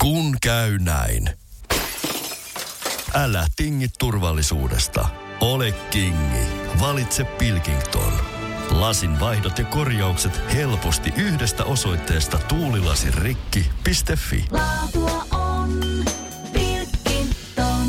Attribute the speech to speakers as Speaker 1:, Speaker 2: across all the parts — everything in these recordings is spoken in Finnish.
Speaker 1: Kun käy näin. Älä tingi turvallisuudesta. Ole kingi. Valitse Pilkington. Lasin vaihdot ja korjaukset helposti yhdestä osoitteesta tuulilasirikki.fi.
Speaker 2: Laatua on Pilkington.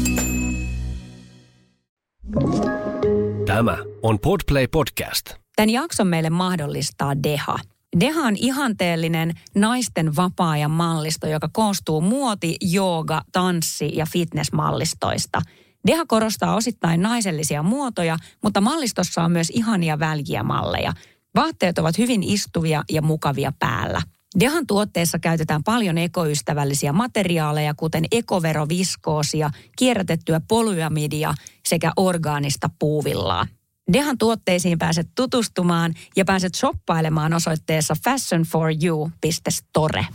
Speaker 3: Tämä on Podplay Podcast.
Speaker 4: Tämän jakson meille mahdollistaa Deha. Deha on ihanteellinen naisten vapaa-ajan mallisto, joka koostuu muoti, jooga, tanssi ja fitnessmallistoista. Deha korostaa osittain naisellisia muotoja, mutta mallistossa on myös ihania väljiä malleja. Vaatteet ovat hyvin istuvia ja mukavia päällä. Dehan tuotteissa käytetään paljon ekoystävällisiä materiaaleja, kuten ekoveroviskoosia, kierrätettyä polyamidia sekä orgaanista puuvillaa. Dehan tuotteisiin pääset tutustumaan ja pääset shoppailemaan osoitteessa fashionforyou.store.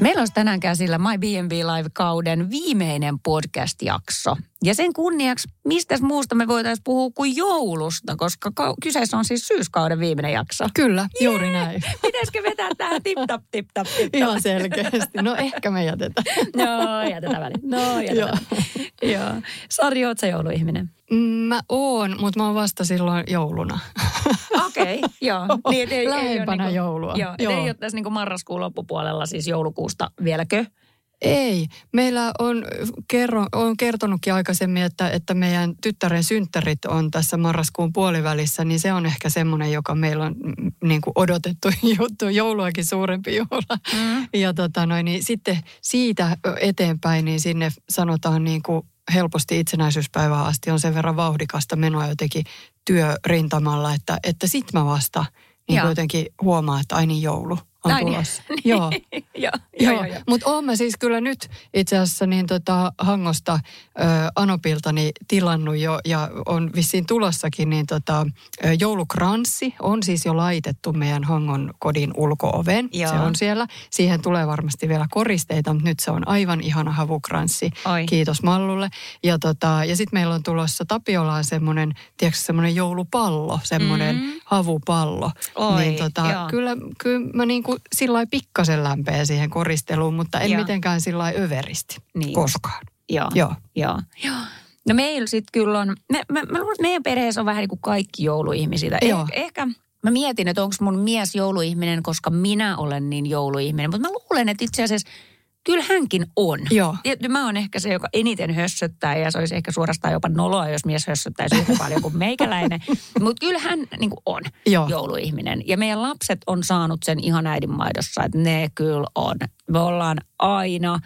Speaker 4: Meillä olisi tänään käsillä My B&B Live-kauden viimeinen podcast-jakso. Ja sen kunniaksi, mistä muusta me voitaisiin puhua kuin joulusta, koska kau- kyseessä on siis syyskauden viimeinen jakso.
Speaker 5: Kyllä, juuri näin.
Speaker 4: Pitäisikö vetää tähän tip-tap, tip-tap, tip-tap?
Speaker 5: Ihan selkeästi. No ehkä me jätetään.
Speaker 4: No, jätetään väliin. No, jätetään.
Speaker 5: Joo.
Speaker 4: Joo. Sari, oot sä jouluihminen?
Speaker 5: Mä oon, mutta mä oon vasta silloin jouluna.
Speaker 4: Okei, okay, joo. Niin, ei, ei
Speaker 5: Lähempänä
Speaker 4: niinku-
Speaker 5: joulua.
Speaker 4: Joo, joo. ei ole tässä niinku marraskuun loppupuolella, siis joulukuusta vieläkö?
Speaker 5: Ei. Meillä on, kerro, on kertonutkin aikaisemmin, että, että meidän tyttären synttärit on tässä marraskuun puolivälissä, niin se on ehkä semmoinen, joka meillä on mm, niin kuin odotettu juttu, jouluakin suurempi juhla.
Speaker 4: Mm.
Speaker 5: Ja tota noin, niin sitten siitä eteenpäin, niin sinne sanotaan niin kuin helposti itsenäisyyspäivään asti on sen verran vauhdikasta menoa jotenkin työrintamalla, että, että sit mä vasta niin jotenkin huomaan, että ai niin joulu on
Speaker 4: Ai niin.
Speaker 5: tulossa. Joo.
Speaker 4: joo,
Speaker 5: Joo,
Speaker 4: joo, joo.
Speaker 5: mutta oon mä siis kyllä nyt itse asiassa niin tota Hangosta ö, Anopiltani tilannut jo ja on vissiin tulossakin niin tota ö, joulukranssi on siis jo laitettu meidän Hangon kodin ulkooveen.
Speaker 4: Joo.
Speaker 5: Se on siellä. Siihen tulee varmasti vielä koristeita, mutta nyt se on aivan ihana havukranssi.
Speaker 4: Oi.
Speaker 5: Kiitos Mallulle. Ja, tota, ja sitten meillä on tulossa Tapiolaan semmoinen, tiedätkö, semmoinen joulupallo, semmoinen
Speaker 4: Mm.
Speaker 5: havupallo.
Speaker 4: Oi,
Speaker 5: niin tota,
Speaker 4: joo.
Speaker 5: kyllä, kyllä mä niin kuin sillä lailla pikkasen lämpeä siihen koristeluun, mutta en
Speaker 4: Joo.
Speaker 5: mitenkään sillä lailla överisti
Speaker 4: Niin.
Speaker 5: koskaan.
Speaker 4: Joo.
Speaker 5: Joo.
Speaker 4: Joo. Joo. No meillä sitten kyllä on, me, me, että meidän perheessä on vähän niin kuin kaikki jouluihmisiä. Eh, ehkä mä mietin, että onko mun mies jouluihminen, koska minä olen niin jouluihminen. Mutta mä luulen, että itse asiassa kyllä hänkin on.
Speaker 5: Joo.
Speaker 4: Tietysti mä oon ehkä se, joka eniten hössöttää ja se olisi ehkä suorastaan jopa noloa, jos mies hössöttäisi yhtä paljon kuin meikäläinen. Mutta kyllä hän niin kuin on
Speaker 5: Joo.
Speaker 4: jouluihminen. Ja meidän lapset on saanut sen ihan äidinmaidossa, että ne kyllä on. Me ollaan aina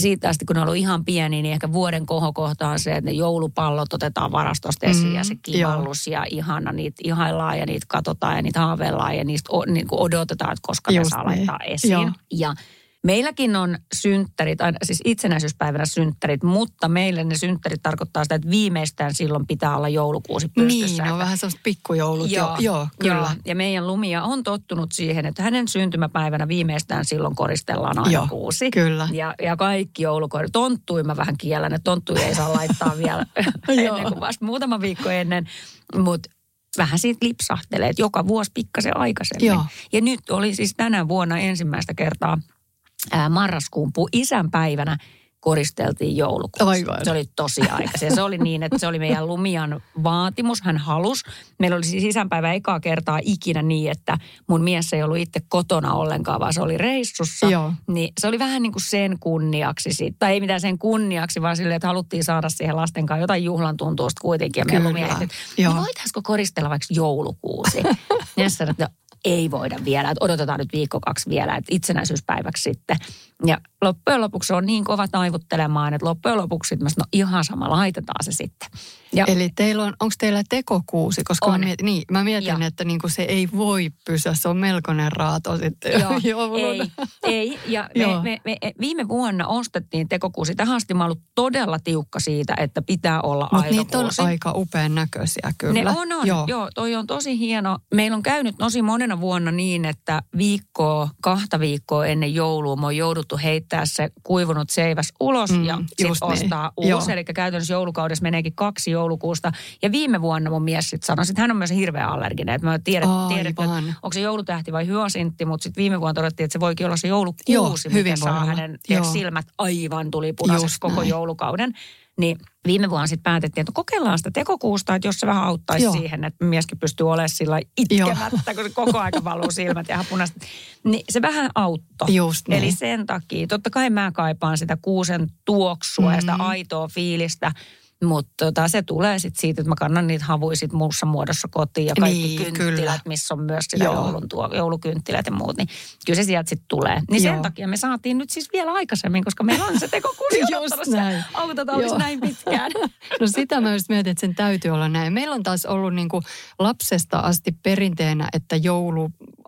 Speaker 4: siitä asti, kun ne on ollut ihan pieni, niin ehkä vuoden kohokohta on se, että ne joulupallot otetaan varastosta esiin
Speaker 5: Mm,
Speaker 4: ja se kivallus ja ihana, niitä ihaillaan ja niitä katsotaan ja niitä haaveillaan ja niistä o, niin kuin odotetaan, että koska
Speaker 5: Just
Speaker 4: ne saa
Speaker 5: niin.
Speaker 4: laittaa esiin.
Speaker 5: Joo.
Speaker 4: Ja meilläkin on synttärit, siis itsenäisyyspäivänä synttärit, mutta meille ne synttärit tarkoittaa sitä, että viimeistään silloin pitää olla joulukuusi pystyssä.
Speaker 5: Niin, on vähän sellaiset pikkujoulut. Joo, joo kyllä.
Speaker 4: Joo. Ja meidän Lumia on tottunut siihen, että hänen syntymäpäivänä viimeistään silloin koristellaan aina
Speaker 5: Joo,
Speaker 4: kuusi.
Speaker 5: kyllä.
Speaker 4: Ja, ja kaikki joulukorit. Tonttui mä vähän kiellän, että tonttuja ei saa laittaa vielä
Speaker 5: Joo.
Speaker 4: ennen kuin vasta muutama viikko ennen. Mutta vähän siitä lipsahtelee, että joka vuosi pikkasen aikaisemmin.
Speaker 5: Joo.
Speaker 4: Ja nyt oli siis tänä vuonna ensimmäistä kertaa marraskuun isänpäivänä koristeltiin joulukuusi.
Speaker 5: Aivan.
Speaker 4: Se oli tosi. Ja se oli niin, että se oli meidän Lumian vaatimus. Hän halusi. Meillä oli siis isänpäivä ekaa kertaa ikinä niin, että mun mies ei ollut itse kotona ollenkaan, vaan se oli reissussa.
Speaker 5: Joo.
Speaker 4: Niin se oli vähän niin kuin sen kunniaksi siitä. Tai ei mitään sen kunniaksi, vaan silleen, että haluttiin saada siihen lasten kanssa jotain juhlan tuntuusta kuitenkin. Ja meidän
Speaker 5: Kyllä.
Speaker 4: Lumia, no voitaisiko koristella vaikka joulukuusi? ja sanoin, että ei voida vielä, että odotetaan nyt viikko kaksi vielä, että itsenäisyyspäiväksi sitten. Ja loppujen lopuksi on niin kova taivuttelemaan, että loppujen lopuksi sanoin, no ihan sama, laitetaan se sitten. Ja,
Speaker 5: Eli teillä on, onko teillä tekokuusi? Koska
Speaker 4: On.
Speaker 5: Mä mietin, niin, mä mietin
Speaker 4: Joo.
Speaker 5: että niinku se ei voi pysyä, se on melkoinen raato sitten
Speaker 4: Joo, ei, ei. Ja me,
Speaker 5: Joo.
Speaker 4: me, me, viime vuonna ostettiin tekokuusi. Tähän asti mä ollut todella tiukka siitä, että pitää olla
Speaker 5: Mutta niitä on
Speaker 4: aitokuusi.
Speaker 5: aika upean näköisiä kyllä.
Speaker 4: Ne on, on. Joo. Joo, toi on tosi hieno. Meillä on käynyt tosi monena vuonna niin, että viikkoa, kahta viikkoa ennen joulua me on jouduttu heittää se kuivunut seiväs ulos
Speaker 5: Mm,
Speaker 4: ja sitten
Speaker 5: niin.
Speaker 4: ostaa
Speaker 5: Joo.
Speaker 4: uusi. Eli käytännössä joulukaudessa meneekin kaksi joulukuusta. Ja viime vuonna mun mies sitten sanoi, että hän on myös hirveä allerginen. Että mä tiedän, tiedän että
Speaker 5: Aivan.
Speaker 4: onko se joulutähti vai hyasintti, mutta sitten viime vuonna todettiin, että se voikin olla se joulukuusi,
Speaker 5: Joo,
Speaker 4: mikä saa
Speaker 5: olla.
Speaker 4: hänen
Speaker 5: Joo.
Speaker 4: silmät aivan tuli punaiseksi koko
Speaker 5: näin.
Speaker 4: joulukauden. Niin viime vuonna sitten päätettiin, että kokeillaan sitä tekokuusta, että jos se vähän auttaisi
Speaker 5: Joo.
Speaker 4: siihen, että mieskin pystyy olemaan sillä itkemättä, kun se koko aika valuu silmät ja punaiset. Niin se vähän auttoi.
Speaker 5: Just niin.
Speaker 4: Eli sen takia, totta kai mä kaipaan sitä kuusen tuoksua mm-hmm. ja sitä
Speaker 5: Mhm.
Speaker 4: aitoa fiilistä, mutta tota, se tulee sitten siitä, että mä kannan niitä havuja sit muussa muodossa kotiin ja kaikki
Speaker 5: Niin,
Speaker 4: kynttilät,
Speaker 5: kyllä.
Speaker 4: missä on myös sitä
Speaker 5: Joo.
Speaker 4: joulun tuo, joulukynttilät ja muut, niin kyllä se sieltä sitten tulee. Niin sen
Speaker 5: Joo.
Speaker 4: takia me saatiin nyt siis vielä aikaisemmin, koska meillä on se tekokuusi
Speaker 5: Just
Speaker 4: odottanut
Speaker 5: näin.
Speaker 4: se autotallissa näin pitkään.
Speaker 5: No sitä mä just mietin, että sen täytyy olla näin. Meillä on taas ollut niin kuin lapsesta asti perinteenä, että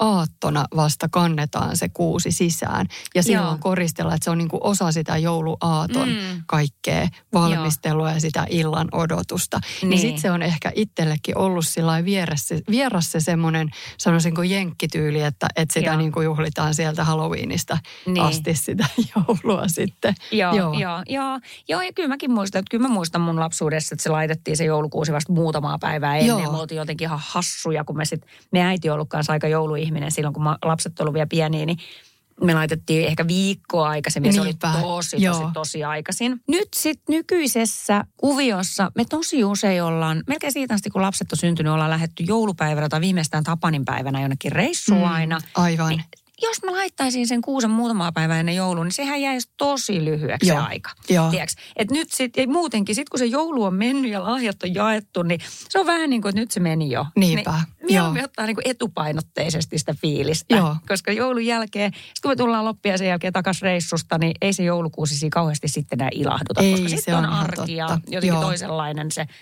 Speaker 5: jouluaattona vasta kannetaan se kuusi sisään. Ja silloin
Speaker 4: Joo.
Speaker 5: koristellaan, että se on niin kuin osa sitä jouluaaton
Speaker 4: Mm.
Speaker 5: kaikkea valmistelua ja sitä illan odotusta. Niin,
Speaker 4: Niin.
Speaker 5: sitten se on ehkä itsellekin ollut sillä lailla vieras se, vieras se semmoinen, sanoisinko jenkkityyli, että, että sitä
Speaker 4: Joo.
Speaker 5: niin kuin juhlitaan sieltä Halloweenista
Speaker 4: Niin.
Speaker 5: asti sitä joulua sitten.
Speaker 4: Joo,
Speaker 5: Joo.
Speaker 4: joo. Joo, joo, joo, ja kyllä mäkin muistan, että kyllä mä muistan mun lapsuudessa, että se laitettiin se joulukuusi vasta muutamaa päivää ennen.
Speaker 5: Joo.
Speaker 4: Me oltiin jotenkin ihan hassuja, kun me sit, me äiti on ollut kanssa aika jouluihminen silloin, kun mä, lapset ollut vielä pieniä, niin me laitettiin ehkä viikkoa aikaisemmin. Se oli tosi, tosi, tosi aikaisin. Nyt sitten nykyisessä kuviossa me tosi usein ollaan, melkein siitä asti kun lapset on syntynyt, ollaan lähetty joulupäivänä tai viimeistään Tapanin päivänä jonnekin reissuun
Speaker 5: Mm,
Speaker 4: aina.
Speaker 5: Aivan.
Speaker 4: Niin jos mä laittaisin sen kuusen muutamaa päivää ennen joulua, niin sehän jäisi tosi lyhyeksi
Speaker 5: Joo,
Speaker 4: aika.
Speaker 5: joo.
Speaker 4: Et nyt sit, ja muutenkin, sit kun se joulu on mennyt ja lahjat on jaettu, niin se on vähän niin kuin, että nyt se meni jo.
Speaker 5: Niinpä,
Speaker 4: Niin, mieluummin
Speaker 5: joo.
Speaker 4: ottaa niin kuin etupainotteisesti sitä fiilistä.
Speaker 5: Joo.
Speaker 4: Koska joulun jälkeen, sit kun me tullaan loppia sen jälkeen takaisin reissusta, niin ei se joulukuusi siinä kauheasti sitten enää ilahduta.
Speaker 5: Ei,
Speaker 4: koska
Speaker 5: se
Speaker 4: sitten
Speaker 5: on
Speaker 4: on arki ja jotenkin
Speaker 5: Joo.
Speaker 4: toisenlainen se niin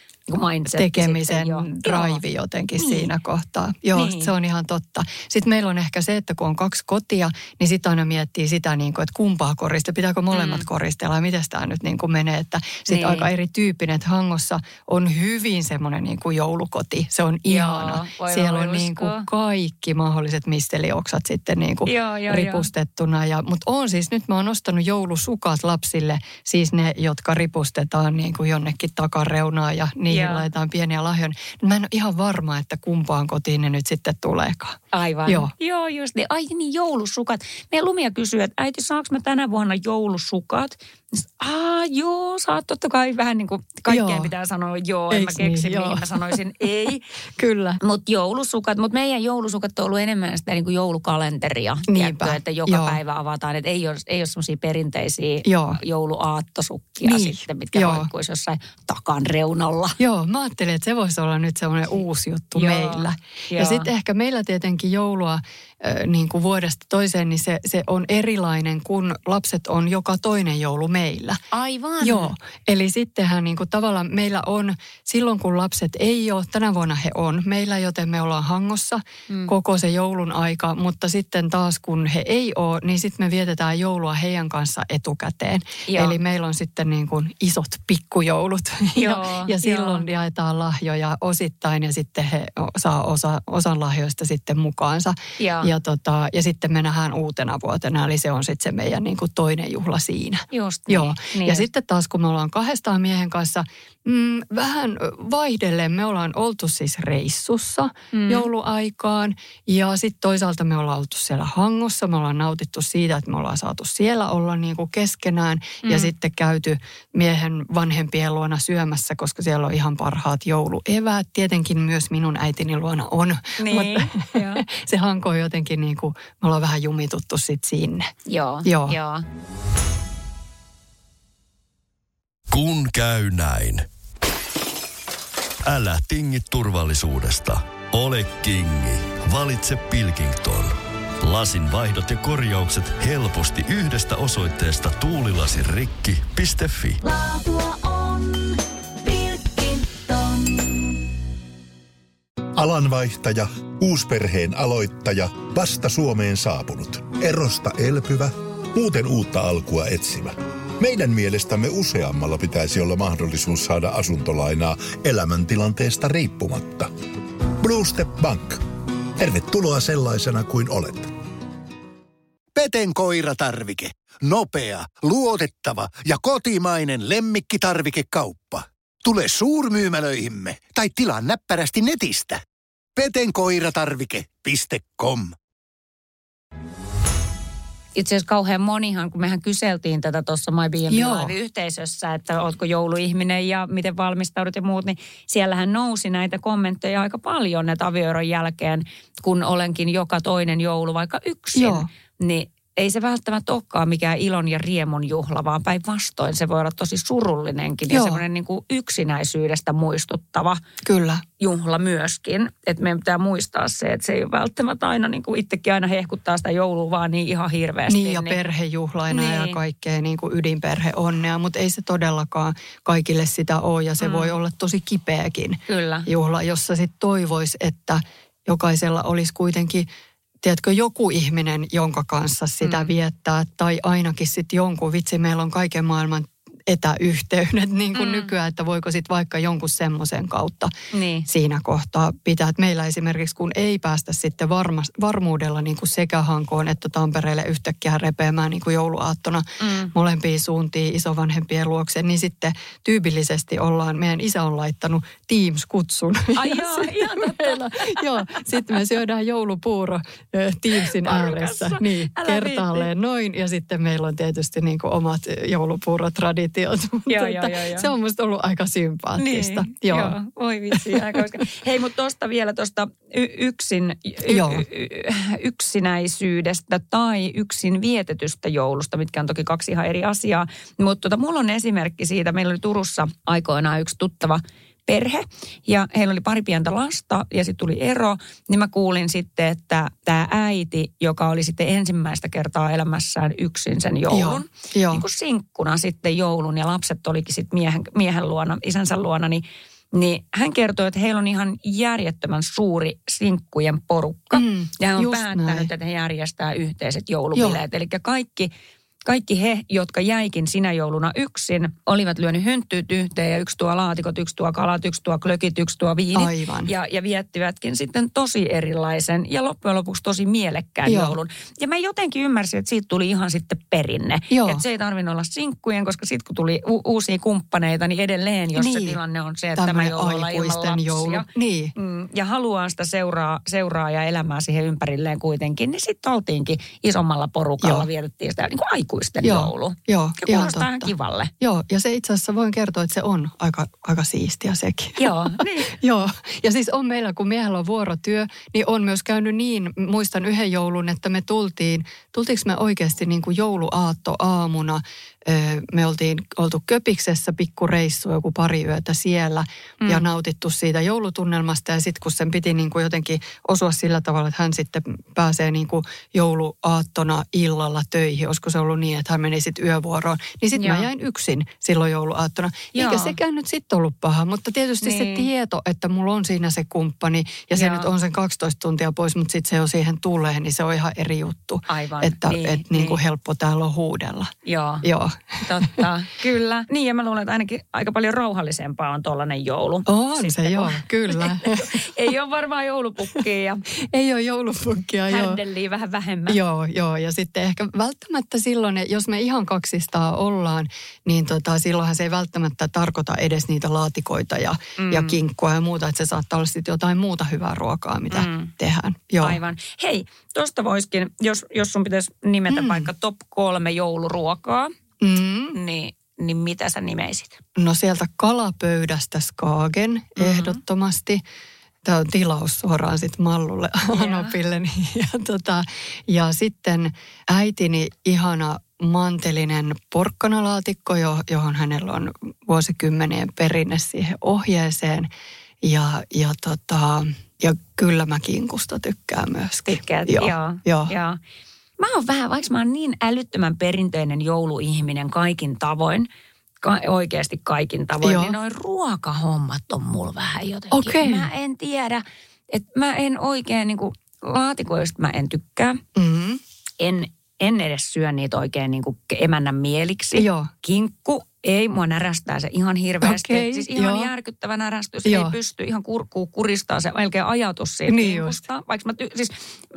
Speaker 4: mindset.
Speaker 5: tekemisen
Speaker 4: jo.
Speaker 5: drive jotenkin
Speaker 4: Niin.
Speaker 5: siinä kohtaa. Joo,
Speaker 4: Niin.
Speaker 5: se on ihan totta. Sitten meillä on ehkä se, että kun on kaksi kotia, niin sitten aina miettii sitä, niin kuin, että kumpaa korista, pitääkö molemmat
Speaker 4: Mm.
Speaker 5: koristella ja miten tämä nyt niin kuin menee. Että sitten
Speaker 4: Niin.
Speaker 5: aika erityyppinen, että Hangossa on hyvin semmoinen niin kuin joulukoti. Se on ihana.
Speaker 4: voi
Speaker 5: Siellä on niin kuin kaikki mahdolliset mistelioksat sitten niin kuin
Speaker 4: Joo, joo,
Speaker 5: ripustettuna. Ja, mutta on siis, nyt mä oon ostanut joulusukat lapsille, siis ne, jotka ripustetaan niin kuin jonnekin takareunaan ja niihin
Speaker 4: Joo.
Speaker 5: laitetaan pieniä lahjoja. Mä en ole ihan varma, että kumpaan kotiin ne nyt sitten tuleekaan.
Speaker 4: Aivan.
Speaker 5: Joo.
Speaker 4: Joo, just niin. Ai niin, joulusukat. Meidän Lumia kysyy, että äiti, saanko mä tänä vuonna joulusukat? Sitten, Aa, joo, saat totta kai vähän niin kuin kaikkeen
Speaker 5: Joo.
Speaker 4: pitää sanoa joo. En mä
Speaker 5: Eiks niin?
Speaker 4: keksi,
Speaker 5: Joo.
Speaker 4: mihin mä sanoisin ei.
Speaker 5: Kyllä.
Speaker 4: Mutta joulusukat, mutta meidän joulusukat on ollut enemmän sitä niin kuin joulukalenteria.
Speaker 5: Niinpä,
Speaker 4: tiedätkö, että joka
Speaker 5: joo.
Speaker 4: päivä avataan. Että ei ole, ei ole semmoisia perinteisiä
Speaker 5: Joo.
Speaker 4: jouluaattosukkia
Speaker 5: Niin,
Speaker 4: sitten, mitkä
Speaker 5: joo.
Speaker 4: jossain takan reunalla.
Speaker 5: Joo, mä ajattelin, että se voisi olla nyt semmoinen uusi juttu
Speaker 4: Joo,
Speaker 5: meillä. Ja
Speaker 4: joo.
Speaker 5: sitten ehkä meillä tietenkin joulua niin kuin vuodesta toiseen, niin se, se on erilainen, kun lapset on joka toinen joulu meillä.
Speaker 4: Aivan.
Speaker 5: Joo, eli sittenhän niin kuin tavallaan meillä on, silloin kun lapset ei ole, tänä vuonna he on meillä, joten me ollaan hangossa mm. koko se joulun aika, mutta sitten taas kun he ei ole, niin sitten me vietetään joulua heidän kanssa etukäteen.
Speaker 4: Joo.
Speaker 5: Eli meillä on sitten niin kuin isot pikkujoulut
Speaker 4: Joo,
Speaker 5: ja, ja silloin
Speaker 4: joo.
Speaker 5: jaetaan lahjoja osittain ja sitten he saa osa, osan lahjoista sitten mukaansa.
Speaker 4: Joo.
Speaker 5: Ja, tota, ja sitten me nähdään uutena vuotena, eli se on sitten se meidän niin kuin toinen juhla siinä.
Speaker 4: Just niin.
Speaker 5: Joo,
Speaker 4: Niin
Speaker 5: ja
Speaker 4: just.
Speaker 5: sitten taas kun me ollaan kahdestaan miehen kanssa, mm, vähän vaihdellen me ollaan oltu siis reissussa mm. jouluaikaan. Ja sitten toisaalta me ollaan oltu siellä Hangossa, me ollaan nautittu siitä, että me ollaan saatu siellä olla niin kuin keskenään. Mm. Ja sitten käyty miehen vanhempien luona syömässä, koska siellä on ihan parhaat joulueväät. Tietenkin myös minun äitini luona on,
Speaker 4: Niin,
Speaker 5: mutta se Hanko on jotenkin niin kuin, me ollaan vähän jumituttu sitten sinne.
Speaker 4: Joo,
Speaker 5: Joo.
Speaker 4: joo.
Speaker 1: Kun käy näin. Älä tingi turvallisuudesta. Ole kingi. Valitse Pilkington. Lasin vaihdot ja korjaukset helposti yhdestä osoitteesta tuulilasirikki.fi.
Speaker 2: Laatua on Pilkington.
Speaker 6: Alanvaihtaja, uusperheen aloittaja, vasta Suomeen saapunut, erosta elpyvä, muuten uutta alkua etsimä. Meidän mielestämme useammalla pitäisi olla mahdollisuus saada asuntolainaa elämäntilanteesta riippumatta. Blue Step Bank. Tervetuloa sellaisena kuin olet.
Speaker 7: Peten koiratarvike. Nopea, luotettava ja kotimainen lemmikkitarvikekauppa. Tule suurmyymälöihimme tai tilaa näppärästi netistä. petenkoiratarvike.com
Speaker 4: Itse asiassa kauhean monihan, kun mehän kyseltiin tätä tuossa My. Live-yhteisössä, että ootko jouluihminen ja miten valmistaudut ja muut, niin siellähän nousi näitä kommentteja aika paljon että avioeron jälkeen, kun olenkin joka toinen joulu vaikka yksin.
Speaker 5: Joo.
Speaker 4: Niin ei se välttämättä olekaan mikään ilon ja riemun juhla, vaan päinvastoin se voi olla tosi surullinenkin ja
Speaker 5: Joo.
Speaker 4: semmoinen niin kuin yksinäisyydestä muistuttava
Speaker 5: Kyllä.
Speaker 4: juhla myöskin. Että meidän pitää muistaa se, että se ei ole välttämättä aina, niin kuin itsekin aina hehkuttaa sitä joulua vaan niin ihan hirveästi.
Speaker 5: Niin ja perhejuhlaina
Speaker 4: Niin.
Speaker 5: ja kaikkea niin kuin ydinperheonnea, mutta ei se todellakaan kaikille sitä ole ja se
Speaker 4: Mm.
Speaker 5: voi olla tosi kipeäkin
Speaker 4: Kyllä.
Speaker 5: juhla, jossa sitten toivoisi, että jokaisella olisi kuitenkin tiedätkö, joku ihminen, jonka kanssa sitä
Speaker 4: Mm.
Speaker 5: viettää, tai ainakin sitten jonkun, vitsi, meillä on kaiken maailman etäyhteydet niin kuin
Speaker 4: Mm.
Speaker 5: nykyään, että voiko sitten vaikka jonkun semmoisen kautta
Speaker 4: Niin.
Speaker 5: siinä kohtaa pitää. Et meillä esimerkiksi, kun ei päästä sitten varma, varmuudella niin kuin sekä Hankoon että Tampereelle yhtäkkiä repeämään niin kuin jouluaattona
Speaker 4: Mm.
Speaker 5: molempiin suuntiin isovanhempien luokse, niin sitten tyypillisesti ollaan, meidän isä on laittanut Teams-kutsun.
Speaker 4: Ai joo,
Speaker 5: sitten
Speaker 4: ihan totta.
Speaker 5: meillä- Joo, sitten me syödään joulupuuro Teamsin ääressä. Niin,
Speaker 4: Älä
Speaker 5: kertaalleen noin. Ja sitten meillä on tietysti niin kuin omat joulupuurotraditiot. Mutta
Speaker 4: Joo, joo, joo, joo.
Speaker 5: Se on musta ollut aika sympaattista.
Speaker 4: Niin, joo. joo. Voi vitsi, aika. Hei, mutta tuosta vielä tuosta y- yksin, y-
Speaker 5: Joo.
Speaker 4: y- yksinäisyydestä tai yksin vietetystä joulusta, mitkä on toki kaksi ihan eri asiaa. Mutta tota, mulla on esimerkki siitä. Meillä oli Turussa aikoinaan yksi tuttava perhe ja heillä oli pari pientä lasta ja sitten tuli ero, niin mä kuulin sitten, että tämä äiti, joka oli sitten ensimmäistä kertaa elämässään yksin sen joulun,
Speaker 5: Joo, joo.
Speaker 4: niin kuin sinkkuna sitten joulun ja lapset olikin sitten miehen, miehen luona, isänsä luona, niin, niin hän kertoi, että heillä on ihan järjettömän suuri sinkkujen porukka.
Speaker 5: Mm,
Speaker 4: ja hän on päättänyt,
Speaker 5: näin.
Speaker 4: että he järjestää yhteiset joulubileet. Eli kaikki, kaikki he, jotka jäikin sinä jouluna yksin, olivat lyönyt hynttyyt yhteen ja yksi tuo laatikot, yksi tuo kalat, yksi tuo klökit, yksi tuo viinit.
Speaker 5: Aivan.
Speaker 4: Ja, ja viettivätkin sitten tosi erilaisen ja loppujen lopuksi tosi mielekkään
Speaker 5: Joo.
Speaker 4: joulun. Ja mä jotenkin ymmärsin, että siitä tuli ihan sitten perinne.
Speaker 5: Joo.
Speaker 4: Että se ei tarvinnut olla sinkkujen, koska sitten kun tuli u- uusia kumppaneita, niin edelleen, jos se
Speaker 5: Niin.
Speaker 4: tilanne on se, että tämä joulu ilman lapsia.
Speaker 5: joulu. Niin.
Speaker 4: Mm, ja haluaa sitä seuraa, seuraa ja elämää siihen ympärilleen kuitenkin, niin sitten oltiinkin isommalla porukalla,
Speaker 5: Joo.
Speaker 4: vietettiin sitä niin kuin aikuisten
Speaker 5: Joo,
Speaker 4: joulu.
Speaker 5: joo,
Speaker 4: Ja
Speaker 5: ihan
Speaker 4: kuulostaa ihan
Speaker 5: totta.
Speaker 4: kivalle.
Speaker 5: Joo, ja se itse asiassa voin kertoa, että se on aika, aika siistiä sekin.
Speaker 4: Joo, niin.
Speaker 5: Joo, ja siis on meillä, kun miehellä on vuorotyö, niin on myös käynyt niin, muistan yhden joulun, että me tultiin, tultiinko me oikeasti niin kuin jouluaatto aamuna, me oltiin oltu Köpiksessä pikkureissu joku pari yötä siellä mm. ja nautittu siitä joulutunnelmasta ja sitten kun sen piti niin kuin jotenkin osua sillä tavalla, että hän sitten pääsee niin kuin jouluaattona illalla töihin, olisiko se ollut niin, että hän meni sitten yövuoroon, niin sitten mä jäin yksin silloin jouluaattona. Eikä
Speaker 4: Joo.
Speaker 5: sekään nyt sitten ollut paha, mutta tietysti niin. se tieto, että mulla on siinä se kumppani ja se
Speaker 4: Joo.
Speaker 5: nyt on sen 12 tuntia pois, mutta sitten se jo siihen tulee, niin se on ihan eri juttu.
Speaker 4: Aivan,
Speaker 5: Että
Speaker 4: niin,
Speaker 5: et niin kuin
Speaker 4: niin.
Speaker 5: helppo täällä on huudella.
Speaker 4: Joo,
Speaker 5: Joo.
Speaker 4: Totta. Kyllä. Niin ja mä luulen, että ainakin aika paljon rauhallisempaa on tollainen joulu.
Speaker 5: On se
Speaker 4: Sitten,
Speaker 5: joo,
Speaker 4: kun-
Speaker 5: kyllä.
Speaker 4: Ei ole varmaan joulupukkia ja
Speaker 5: Ei ole joulupukkia, joo.
Speaker 4: händeliä vähän vähemmän.
Speaker 5: Joo, joo. Ja sitten ehkä välttämättä silloin, jos me ihan kaksistaan ollaan, niin tota, silloinhan se ei välttämättä tarkoita edes niitä laatikoita ja, mm. ja kinkkua ja muuta. Että se saattaa olla sitten jotain muuta hyvää ruokaa, mitä
Speaker 4: mm.
Speaker 5: tehdään. Joo.
Speaker 4: Aivan. Hei, tuosta voisikin, jos, jos sun pitäisi nimetä mm. vaikka top kolme jouluruokaa,
Speaker 5: Mm.
Speaker 4: niin, niin mitä sä nimeisit?
Speaker 5: No sieltä kalapöydästä Skagen mm-hmm. ehdottomasti. Tämä on tilaus suoraan sitten Mallulle Anopille. Niin, Ja, tota, ja sitten äitini ihana mantelinen porkkanalaatikko, jo, johon hänellä on vuosikymmenien perinne siihen ohjeeseen. Ja, ja, tota, ja kyllä mä kinkusta tykkään myöskin.
Speaker 4: Tykkäät?
Speaker 5: Joo,
Speaker 4: joo.
Speaker 5: joo.
Speaker 4: joo. Mä oon vähän, vaikka mä oon niin älyttömän perinteinen jouluihminen kaikin tavoin, ka- oikeasti kaikin tavoin,
Speaker 5: Joo.
Speaker 4: niin noin ruokahommat on mulla vähän jotenkin.
Speaker 5: Okei.
Speaker 4: Mä en tiedä. että mä en oikein niin kuin, laatikoista mä en tykkää.
Speaker 5: Mm.
Speaker 4: En, en edes syö niitä oikein niin kuin emännän mieliksi.
Speaker 5: Joo.
Speaker 4: Kinkku, ei, mua närästää se ihan hirveästi.
Speaker 5: Okei,
Speaker 4: siis ihan
Speaker 5: joo.
Speaker 4: järkyttävä närästys.
Speaker 5: Joo.
Speaker 4: Ei pysty ihan kurkkuun kuristaa se melkein ajatus siitä
Speaker 5: Niin
Speaker 4: kinkusta. Vaikka mä ty- siis,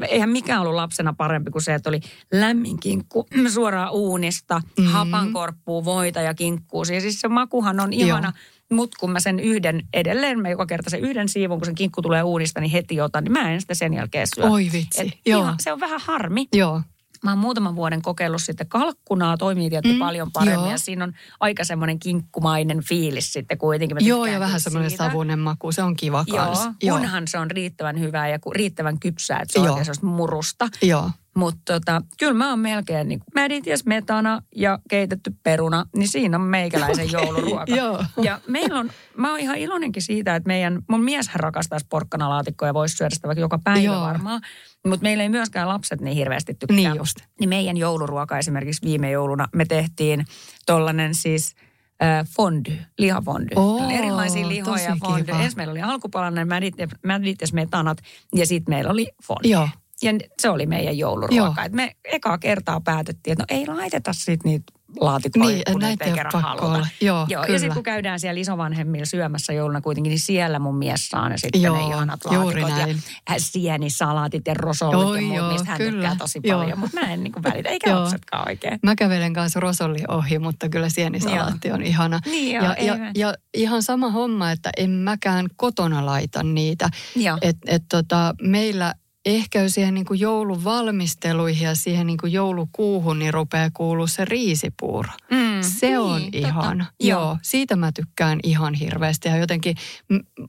Speaker 4: eihän mikään ollut lapsena parempi kuin se, että oli lämmin kinkku suoraan uunista,
Speaker 5: Mhm.
Speaker 4: mm-hmm. hapankorppuu, voita ja kinkkuu. Siis se makuhan on ihana. Mutta kun mä sen yhden, edelleen mä joka kerta sen yhden siivun, kun sen kinkku tulee uunista, niin heti otan, niin mä en sitä sen jälkeen syö.
Speaker 5: Oi vitsi,
Speaker 4: Et
Speaker 5: joo.
Speaker 4: Ihan, se on vähän harmi.
Speaker 5: Joo.
Speaker 4: Mä oon muutaman vuoden kokeillut sitten kalkkunaa, toimii tietty mm, paljon paremmin
Speaker 5: joo.
Speaker 4: ja siinä on aika semmoinen kinkkumainen fiilis sitten kuitenkin. Mä
Speaker 5: Joo, ja vähän semmoinen savunen maku. Se on kiva kans.
Speaker 4: Joo, kunhan se on riittävän hyvää ja riittävän kypsää, että se on
Speaker 5: Joo.
Speaker 4: sellaista murusta.
Speaker 5: Joo.
Speaker 4: Mutta tota, kyllä mä oon melkein niin mädit smetana ja keitetty peruna, niin siinä on meikäläisen jouluruoka.
Speaker 5: Joo.
Speaker 4: Ja meillä on, mä oon ihan iloinenkin siitä, että meidän, mun mieshän rakastaisi porkkanalaatikkoa ja voisi syödä sitä vaikka joka päivä
Speaker 5: Joo.
Speaker 4: varmaan. Mutta meillä ei myöskään lapset niin hirveästi tykkää.
Speaker 5: Niin just.
Speaker 4: Niin meidän jouluruoka esimerkiksi viime jouluna me tehtiin tollanen siis äh, fondy, lihafondy.
Speaker 5: Oo,
Speaker 4: Erilaisia lihoja fondy. Ensin meillä oli alkupalainen mädit, mädit ja smetanat ja sitten meillä oli fondy.
Speaker 5: Joo.
Speaker 4: Ja se oli meidän jouluruoka.
Speaker 5: Joo.
Speaker 4: Et me ekaa kertaa päätettiin, että no ei laiteta sit niitä laatikoita,
Speaker 5: Niin,
Speaker 4: kun
Speaker 5: näitä
Speaker 4: ei kerran
Speaker 5: pakko
Speaker 4: haluta.
Speaker 5: Joo,
Speaker 4: Joo ja
Speaker 5: kyllä.
Speaker 4: sitten kun käydään siellä isovanhemmilla syömässä jouluna kuitenkin, niin siellä mun mies saa ne sitten
Speaker 5: Joo,
Speaker 4: ne ihanat laatikot. Ja
Speaker 5: näin.
Speaker 4: äh, sienisalaatit ja rosollit
Speaker 5: Joo,
Speaker 4: ja muut,
Speaker 5: joo,
Speaker 4: niistä hän
Speaker 5: kyllä.
Speaker 4: tykkää tosi
Speaker 5: Joo.
Speaker 4: paljon. Mutta mä en niin välitä, eikä
Speaker 5: Joo.
Speaker 4: lapsetkaan oikein.
Speaker 5: Mä kävelen kanssa rosolli ohi, mutta kyllä sienisalaatti on ihana.
Speaker 4: Niin joo,
Speaker 5: ja, ja, ja ihan sama homma, että en mäkään kotona laita niitä.
Speaker 4: Joo.
Speaker 5: Et, et tota, meillä ehkä jo siihen niin kuin joulun valmisteluihin ja siihen niin kuin joulukuuhun niin rupeaa kuulua se riisipuuro.
Speaker 4: Mm,
Speaker 5: Se on
Speaker 4: niin,
Speaker 5: ihan,
Speaker 4: totta.
Speaker 5: joo. Siitä mä tykkään ihan hirveästi ja jotenkin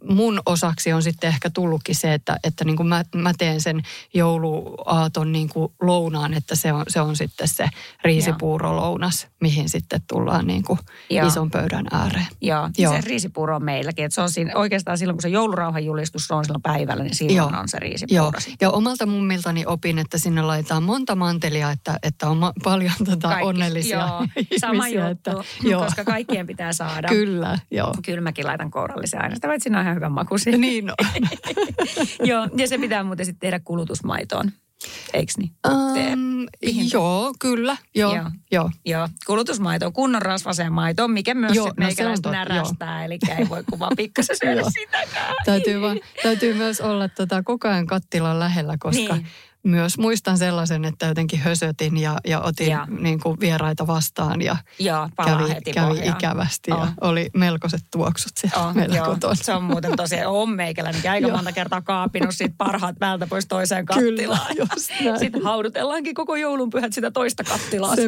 Speaker 5: mun osaksi on sitten ehkä tullutkin se, että, että niin kuin mä, mä teen sen jouluaaton niin kuin lounaan, että se on, se on sitten se riisipuurolounas, mihin sitten tullaan niin kuin
Speaker 4: Joo.
Speaker 5: ison pöydän ääreen.
Speaker 4: Joo,
Speaker 5: Joo.
Speaker 4: se riisipuuro on meilläkin. Et se on siinä, oikeastaan silloin, kun se joulurauhan julistus on silloin päivällä, niin silloin
Speaker 5: Joo.
Speaker 4: on se riisipuuro.
Speaker 5: Joo, ja omalta mummiltani opin, että sinne laitetaan monta mantelia, että, että on ma- paljon tota
Speaker 4: Kaikki-
Speaker 5: onnellisia
Speaker 4: joo, sama juttu,
Speaker 5: että, joo,
Speaker 4: koska kaikkien pitää saada.
Speaker 5: kyllä, joo.
Speaker 4: Kyllä mäkin laitan kourallisia aina. Sitä siinä on ihan hyvän makuisia.
Speaker 5: Niin on.
Speaker 4: Joo, ja se pitää muuten sitten tehdä kulutusmaitoon. Eiks niin?
Speaker 5: Um, joo, kyllä, joo,
Speaker 4: Joo.
Speaker 5: joo. joo.
Speaker 4: Kulutusmaito, kunnon rasvaseen maitoon, mikä myös
Speaker 5: Joo,
Speaker 4: sit
Speaker 5: no se on
Speaker 4: meikäläistä närästää, eli ei voi kuvaa pikkasen syödä sitäkään.
Speaker 5: Täytyy, vaan, täytyy myös olla tota, koko ajan kattilan lähellä, koska
Speaker 4: Niin.
Speaker 5: Myös muistan sellaisen, että jotenkin hösötin ja, ja otin
Speaker 4: Ja.
Speaker 5: niin kuin vieraita vastaan ja
Speaker 4: palaa
Speaker 5: kävi,
Speaker 4: heti
Speaker 5: kävi
Speaker 4: pohjaan.
Speaker 5: ikävästi ja
Speaker 4: On.
Speaker 5: oli melkoiset tuoksut siellä
Speaker 4: On,
Speaker 5: meillä
Speaker 4: joo,
Speaker 5: kotona.
Speaker 4: se on muuten tosiaan, on meikäläinenkin aika monta kertaa kaapinut siitä parhaat päältä pois toiseen
Speaker 5: Kyllä,
Speaker 4: kattilaan.
Speaker 5: just näin.
Speaker 4: Sitten haudutellaankin koko joulunpyhät sitä toista kattilaa
Speaker 5: se.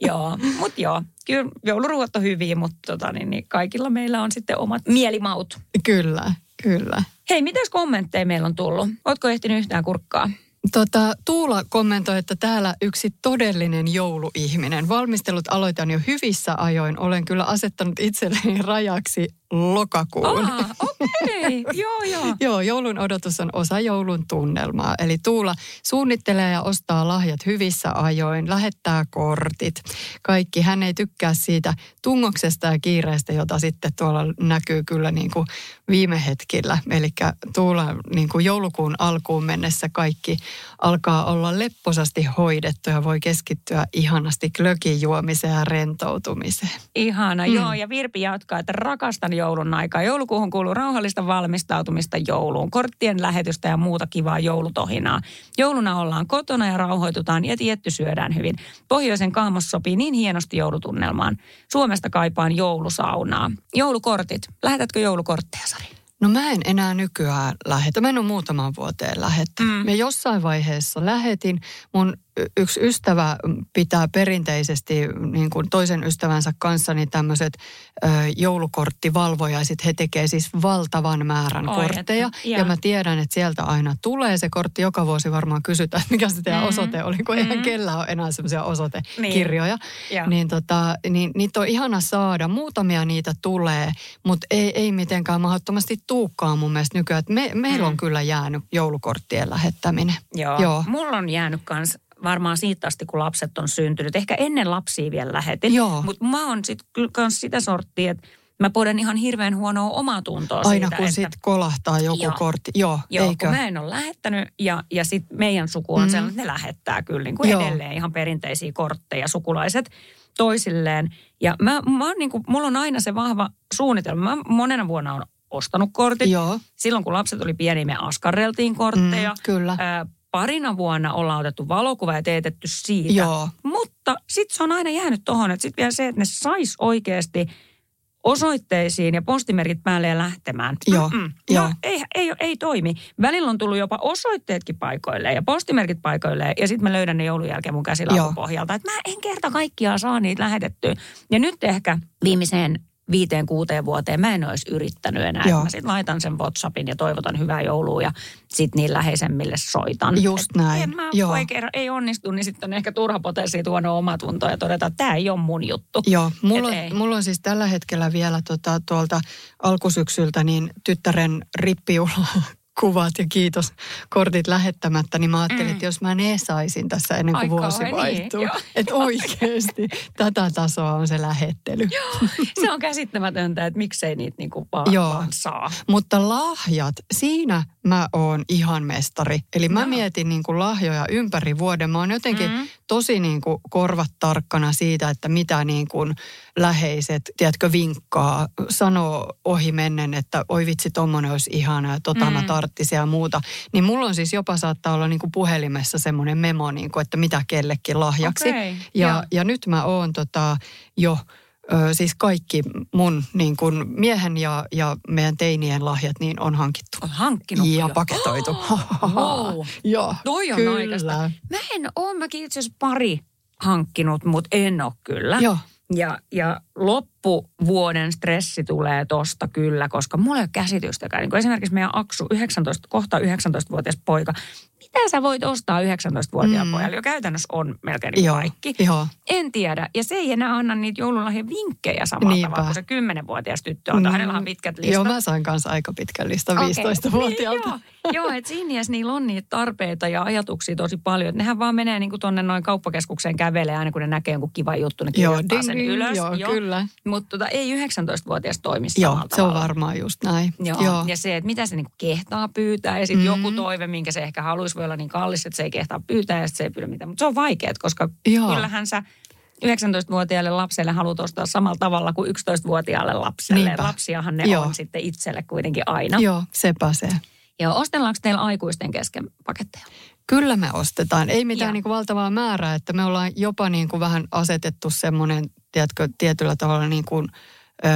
Speaker 4: joo, mutta joo, kyllä jouluruuat on hyviä, mutta tota, niin, niin kaikilla meillä on sitten omat mielimaut.
Speaker 5: Kyllä, kyllä.
Speaker 4: Hei, mitäs kommentteja meillä on tullut? Ootko ehtinyt yhtään kurkkaa?
Speaker 5: Tota, Tuula kommentoi, että täällä yksi todellinen jouluihminen. Valmistelut aloitan jo hyvissä ajoin. Olen kyllä asettanut itselleni rajaksi lokakuun.
Speaker 4: Ah, okei, okay. joo joo.
Speaker 5: Joo, joulun odotus on osa joulun tunnelmaa. Eli Tuula suunnittelee ja ostaa lahjat hyvissä ajoin, lähettää kortit. Kaikki. Hän ei tykkää siitä tungoksesta ja kiireestä, jota sitten tuolla näkyy kyllä niin kuin viime hetkillä. Eli Tuula niin kuin joulukuun alkuun mennessä kaikki alkaa olla lepposasti hoidettu ja voi keskittyä ihanasti glögin juomiseen ja rentoutumiseen.
Speaker 4: Ihana, mm. joo. Ja Virpi jatkaa, että rakastan joulun aikaa. Joulukuuhun kuuluu rauhallista valmistautumista jouluun, korttien lähetystä ja muuta kivaa joulutohinaa. Jouluna ollaan kotona ja rauhoitutaan ja tietty syödään hyvin. Pohjoisen kaamos sopii niin hienosti joulutunnelmaan. Suomesta kaipaan joulusaunaa. Joulukortit. Lähetätkö joulukortteja, Sari?
Speaker 5: No mä en enää nykyään lähetä. Mä en ole muutaman vuoteen lähettänyt.
Speaker 4: Mm.
Speaker 5: Mä jossain vaiheessa lähetin. Mun yksi ystävä pitää perinteisesti niin kuin toisen ystävänsä kanssa niin tämmöiset ö, joulukorttivalvojaiset. He tekee siis valtavan määrän
Speaker 4: Oi,
Speaker 5: kortteja.
Speaker 4: että-
Speaker 5: ja mä tiedän, että sieltä aina tulee se kortti. Joka vuosi varmaan kysytään, että mikä se teidän
Speaker 4: Mm.
Speaker 5: osoite oli, kun
Speaker 4: Mm.
Speaker 5: eihän kellään ole enää semmoisia osoitekirjoja.
Speaker 4: Joo.
Speaker 5: Niin, tota, niin niitä on ihana saada. Muutamia niitä tulee, mutta ei, ei mitenkään mahdottomasti tuukkaan mun mielestä nykyään. Et Me, meillä
Speaker 4: Mm.
Speaker 5: on kyllä jäänyt joulukorttien lähettäminen.
Speaker 4: Joo.
Speaker 5: Joo.
Speaker 4: Mulla on jäänyt kans varmaan siitä asti, kun lapset on syntynyt. Ehkä ennen lapsia vielä lähetin. Mutta mä oon sitten kyllä kans sitä sorttia, että mä poden ihan hirveän huonoa omatuntoa
Speaker 5: Aina
Speaker 4: siitä,
Speaker 5: kun
Speaker 4: että,
Speaker 5: sit kolahtaa joku
Speaker 4: Joo.
Speaker 5: kortti. Joo,
Speaker 4: Joo,
Speaker 5: eikö?
Speaker 4: kun mä en ole lähettänyt ja, ja sitten meidän suku on
Speaker 5: Mm.
Speaker 4: sellainen, että ne lähettää kyllä niin kuin
Speaker 5: Joo.
Speaker 4: edelleen ihan perinteisiä kortteja sukulaiset toisilleen. Ja mä, mä oon niin kuin, mulla on aina se vahva suunnitelma. Mä monena vuonna on ostanut kortit.
Speaker 5: Joo,
Speaker 4: Silloin kun lapset oli pieni, me askarreltiin kortteja.
Speaker 5: mm, kyllä.
Speaker 4: Ää, parina vuonna ollaan otettu valokuva ja teetetty siitä.
Speaker 5: Joo,
Speaker 4: Mutta sitten se on aina jäänyt tuohon, että sitten vielä se, että ne sais oikeasti osoitteisiin ja postimerkit päälle ja lähtemään.
Speaker 5: Joo,
Speaker 4: Mm-mm.
Speaker 5: joo.
Speaker 4: No, ei, ei, ei toimi. Välillä on tullut jopa osoitteetkin paikoilleen ja postimerkit paikoilleen ja sitten mä löydän ne joulun jälkeen mun käsilaukun pohjalta. Että mä en kerta kaikkiaan saa niitä lähetettyä. Ja nyt ehkä viimeiseen viiteen, kuuteen vuoteen mä en olisi yrittänyt enää.
Speaker 5: Joo.
Speaker 4: Mä sitten laitan sen WhatsAppin ja toivotan hyvää joulua ja sitten niin läheisemmille soitan.
Speaker 5: Just
Speaker 4: Et
Speaker 5: näin,
Speaker 4: En mä,
Speaker 5: joo.
Speaker 4: kerran, ei onnistu, niin sitten on ehkä turha potesi tuoda omatuntoa ja todeta, että tämä ei ole mun juttu.
Speaker 5: Joo, mulla, on, mulla on siis tällä hetkellä vielä tota, tuolta alkusyksyltä niin tyttären rippijuhla kuvat ja kiitos kortit lähettämättä, niin mä ajattelin,
Speaker 4: Mm.
Speaker 5: että jos mä ne saisin tässä ennen kuin
Speaker 4: Ai
Speaker 5: vuosi
Speaker 4: kauhean, niin,
Speaker 5: vaihtuu.
Speaker 4: joo.
Speaker 5: että oikeasti tätä tasoa on se lähettely.
Speaker 4: Se on käsittämätöntä, että miksei niitä niinku vaan,
Speaker 5: Joo.
Speaker 4: vaan saa.
Speaker 5: Mutta lahjat, siinä mä oon ihan mestari. Eli mä
Speaker 4: Joo.
Speaker 5: mietin niin kuin lahjoja ympäri vuoden. Mä oon jotenkin
Speaker 4: Mm.
Speaker 5: Tosi niin kuin korvat tarkkana siitä, että mitä niin kuin läheiset, tiedätkö, vinkkaa, sanoo ohi mennen, että oi vitsi, tommonen olisi ihana ja tota mä
Speaker 4: Mm.
Speaker 5: tarttisin ja muuta. Niin mulla on siis jopa saattaa olla niin kuin puhelimessa semmoinen memo, niin kuin, että mitä kellekin lahjaksi.
Speaker 4: Okei,
Speaker 5: Ja,
Speaker 4: joo.
Speaker 5: ja nyt mä oon tota, jo ö, siis kaikki mun niin kuin miehen ja, ja meidän teinien lahjat niin on hankittu.
Speaker 4: On hankkinut
Speaker 5: Ja
Speaker 4: jo.
Speaker 5: paketoitu.
Speaker 4: Wow.
Speaker 5: Joo,
Speaker 4: Toi on
Speaker 5: kyllä.
Speaker 4: aikaista. Mä en oo, mäkin itse asiassa pari hankkinut, mutta en oo kyllä.
Speaker 5: Joo,
Speaker 4: Ja, ja loppuvuoden stressi tulee tosta kyllä, koska mulla ei ole käsitystäkään. Niin esimerkiksi meidän Aksu, 19, kohta 19-vuotias poika. Mitä sä voit ostaa 19-vuotiaan
Speaker 5: Mm.
Speaker 4: pojalle? Jo käytännössä on melkein niin
Speaker 5: joo,
Speaker 4: kaikki.
Speaker 5: joo.
Speaker 4: En tiedä. Ja se ei enää anna niitä joululahjan vinkkejä samalla
Speaker 5: Niinpä.
Speaker 4: tavalla kuin se 10-vuotias tyttö on.
Speaker 5: Mm.
Speaker 4: Hänellä on pitkät listat.
Speaker 5: Joo, mä sain kanssa aika pitkän listan
Speaker 4: Okei.
Speaker 5: 15-vuotiaalta.
Speaker 4: Niin, joo, joo että siinä niillä on niitä tarpeita ja ajatuksia tosi paljon. Että nehän vaan menee niin tuonne noin kauppakeskukseen kävelee aina kun ne näkee jonkun kivan juttu, ne
Speaker 5: Joo,
Speaker 4: kirjoittaa
Speaker 5: ding,
Speaker 4: sen
Speaker 5: ding,
Speaker 4: ylös.
Speaker 5: joo, kyllä.
Speaker 4: Mutta tota, ei 19-vuotias toimi
Speaker 5: Joo, se on varmaan just näin.
Speaker 4: Joo. joo. Ja se, että mitä se niinku kehtaa pyytää ja sitten
Speaker 5: Mm.
Speaker 4: mm. joku toive, minkä se ehkä haluaisi, voi olla niin kallis, että se ei kehtaa pyytää ja se ei pyydä mitään. Mutta se on vaikeaa, koska
Speaker 5: Joo.
Speaker 4: kyllähän sä 19-vuotiaalle lapselle haluat ostaa samalla tavalla kuin 11-vuotiaalle lapselle.
Speaker 5: Niinpä.
Speaker 4: Lapsiahan ne
Speaker 5: Joo.
Speaker 4: on sitten itselle kuitenkin aina.
Speaker 5: Joo, sepä se.
Speaker 4: Joo, ostellaanko teillä aikuisten kesken paketteja?
Speaker 5: Kyllä me ostetaan. Ei mitään
Speaker 4: Joo.
Speaker 5: niin kuin valtavaa määrää, että me ollaan jopa niin kuin vähän asetettu semmoinen, tiedätkö, tietyllä tavalla niin kuin, ö,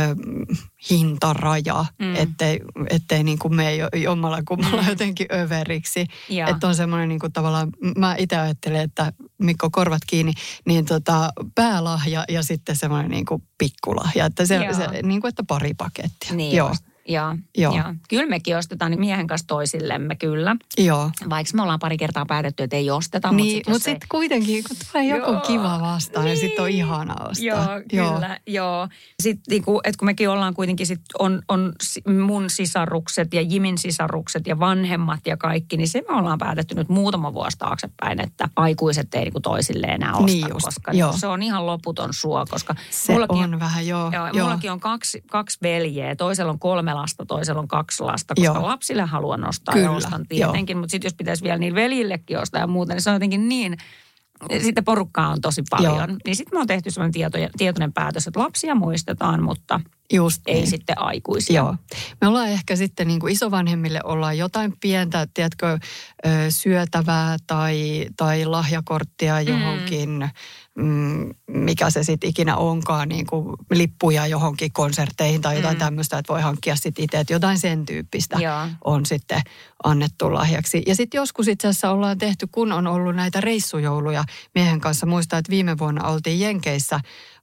Speaker 5: hintaraja, mm. Ettei, ettei niin kuin mene jo- jommalla kummalla
Speaker 4: Mm.
Speaker 5: jotenkin överiksi. Että on semmoinen niin kuin tavallaan, mä itse ajattelen, että Mikko korvat kiinni, niin tota, päälahja ja sitten semmoinen niin kuin pikkulahja. Että se,
Speaker 4: Joo.
Speaker 5: se niin kuin, että pari pakettia.
Speaker 4: Niin
Speaker 5: Joo,
Speaker 4: just. Joo.
Speaker 5: Joo.
Speaker 4: Joo. Kyllä mekin ostetaan niin miehen kanssa toisillemme, kyllä.
Speaker 5: joo.
Speaker 4: Vaikka me ollaan pari kertaa päätetty, että ei osteta. mutta
Speaker 5: Niin,
Speaker 4: sit jos
Speaker 5: mutta
Speaker 4: se-
Speaker 5: sitten kuitenkin, kun tulee joku
Speaker 4: Joo,
Speaker 5: kiva vastaan, niin sitten on
Speaker 4: niin.
Speaker 5: ihana ostaa.
Speaker 4: Joo, kyllä, joo. Sitten niinku, että kun mekin ollaan kuitenkin, sit on, on mun sisarukset ja Jimin sisarukset ja vanhemmat ja kaikki, niin se me ollaan päätetty nyt muutama vuosi taaksepäin, että aikuiset ei niinku toisille enää osta,
Speaker 5: Niin just,
Speaker 4: koska
Speaker 5: joo.
Speaker 4: se on ihan loputon suo, koska
Speaker 5: Se
Speaker 4: mullakin
Speaker 5: on vähän, joo.
Speaker 4: Joo,
Speaker 5: joo.
Speaker 4: joo. mullakin on kaksi, kaksi veljeä. Toisella on kolme lasta, toisella on kaksi lasta, koska
Speaker 5: Joo.
Speaker 4: lapsille haluan ostaa
Speaker 5: Kyllä,
Speaker 4: ja ostan tietenkin. Mutta sitten jos pitäisi vielä niin veljillekin ostaa ja muuta, niin se on jotenkin niin, sitten porukkaa on tosi paljon.
Speaker 5: Joo.
Speaker 4: Niin sitten me on tehty sellainen tietojen, tietoinen päätös, että lapsia muistetaan, mutta
Speaker 5: Just
Speaker 4: ei
Speaker 5: niin.
Speaker 4: sitten aikuisia.
Speaker 5: Joo. Me ollaan ehkä sitten niin kuin isovanhemmille ollaan jotain pientä, tiedätkö, syötävää tai, tai lahjakorttia johonkin, mm. Mikä se sitten ikinä onkaan, niin kuin lippuja johonkin konserteihin tai jotain mm. tämmöistä, että voi hankkia sitten itse, että jotain sen tyyppistä
Speaker 4: Joo.
Speaker 5: on sitten annettu lahjaksi. Ja sitten joskus itse asiassa ollaan tehty, kun on ollut näitä reissujouluja miehen kanssa. Muistan, että viime vuonna oltiin Jenkeissä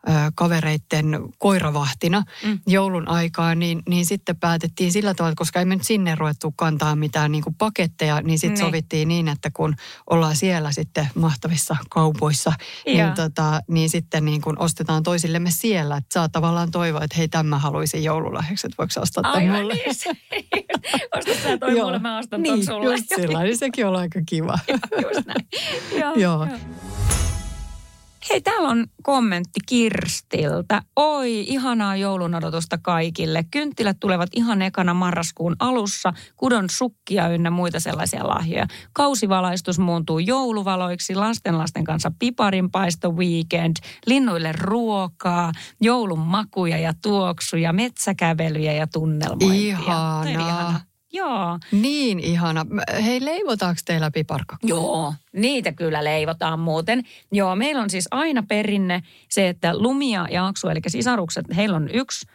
Speaker 5: ö, kavereitten koiravahtina mm. joulun aikaa, niin, niin sitten päätettiin sillä tavalla, koska ei me nyt sinne ruvettu kantaa mitään niin kuin paketteja, niin sitten
Speaker 4: Niin.
Speaker 5: sovittiin niin, että kun ollaan siellä sitten mahtavissa kaupoissa, niin,
Speaker 4: Joo.
Speaker 5: tota, niin sitten niin kuin ostetaan toisillemme siellä, että saa tavallaan toivoa, että hei, tämä haluaisin joululahjaksi, että voiko ostaa tämän
Speaker 4: Aivan
Speaker 5: mulle?
Speaker 4: niin. Osta sä toi mulle, mä ostan ton
Speaker 5: niin,
Speaker 4: sulle.
Speaker 5: just sillä niin sekin on aika kiva.
Speaker 4: Just näin. Joo,
Speaker 5: Joo.
Speaker 4: joo. Hei, täällä on kommentti Kirstiltä. Oi, ihanaa joulun odotusta kaikille. Kynttilät tulevat ihan ekana marraskuun alussa. Kudon sukkia ynnä muita sellaisia lahjoja. Kausivalaistus muuntuu jouluvaloiksi. Lastenlasten kanssa piparinpaisto weekend. Linnuille ruokaa. Joulun makuja ja tuoksuja. Metsäkävelyjä ja tunnelmointia.
Speaker 5: Ihanaa.
Speaker 4: Joo.
Speaker 5: Niin ihana. Hei, leivotaanko teillä piparkakku?
Speaker 4: Joo, niitä kyllä leivotaan muuten. Joo, meillä on siis aina perinne se, että Lumia ja Aksu, eli sisarukset, heillä on yksi,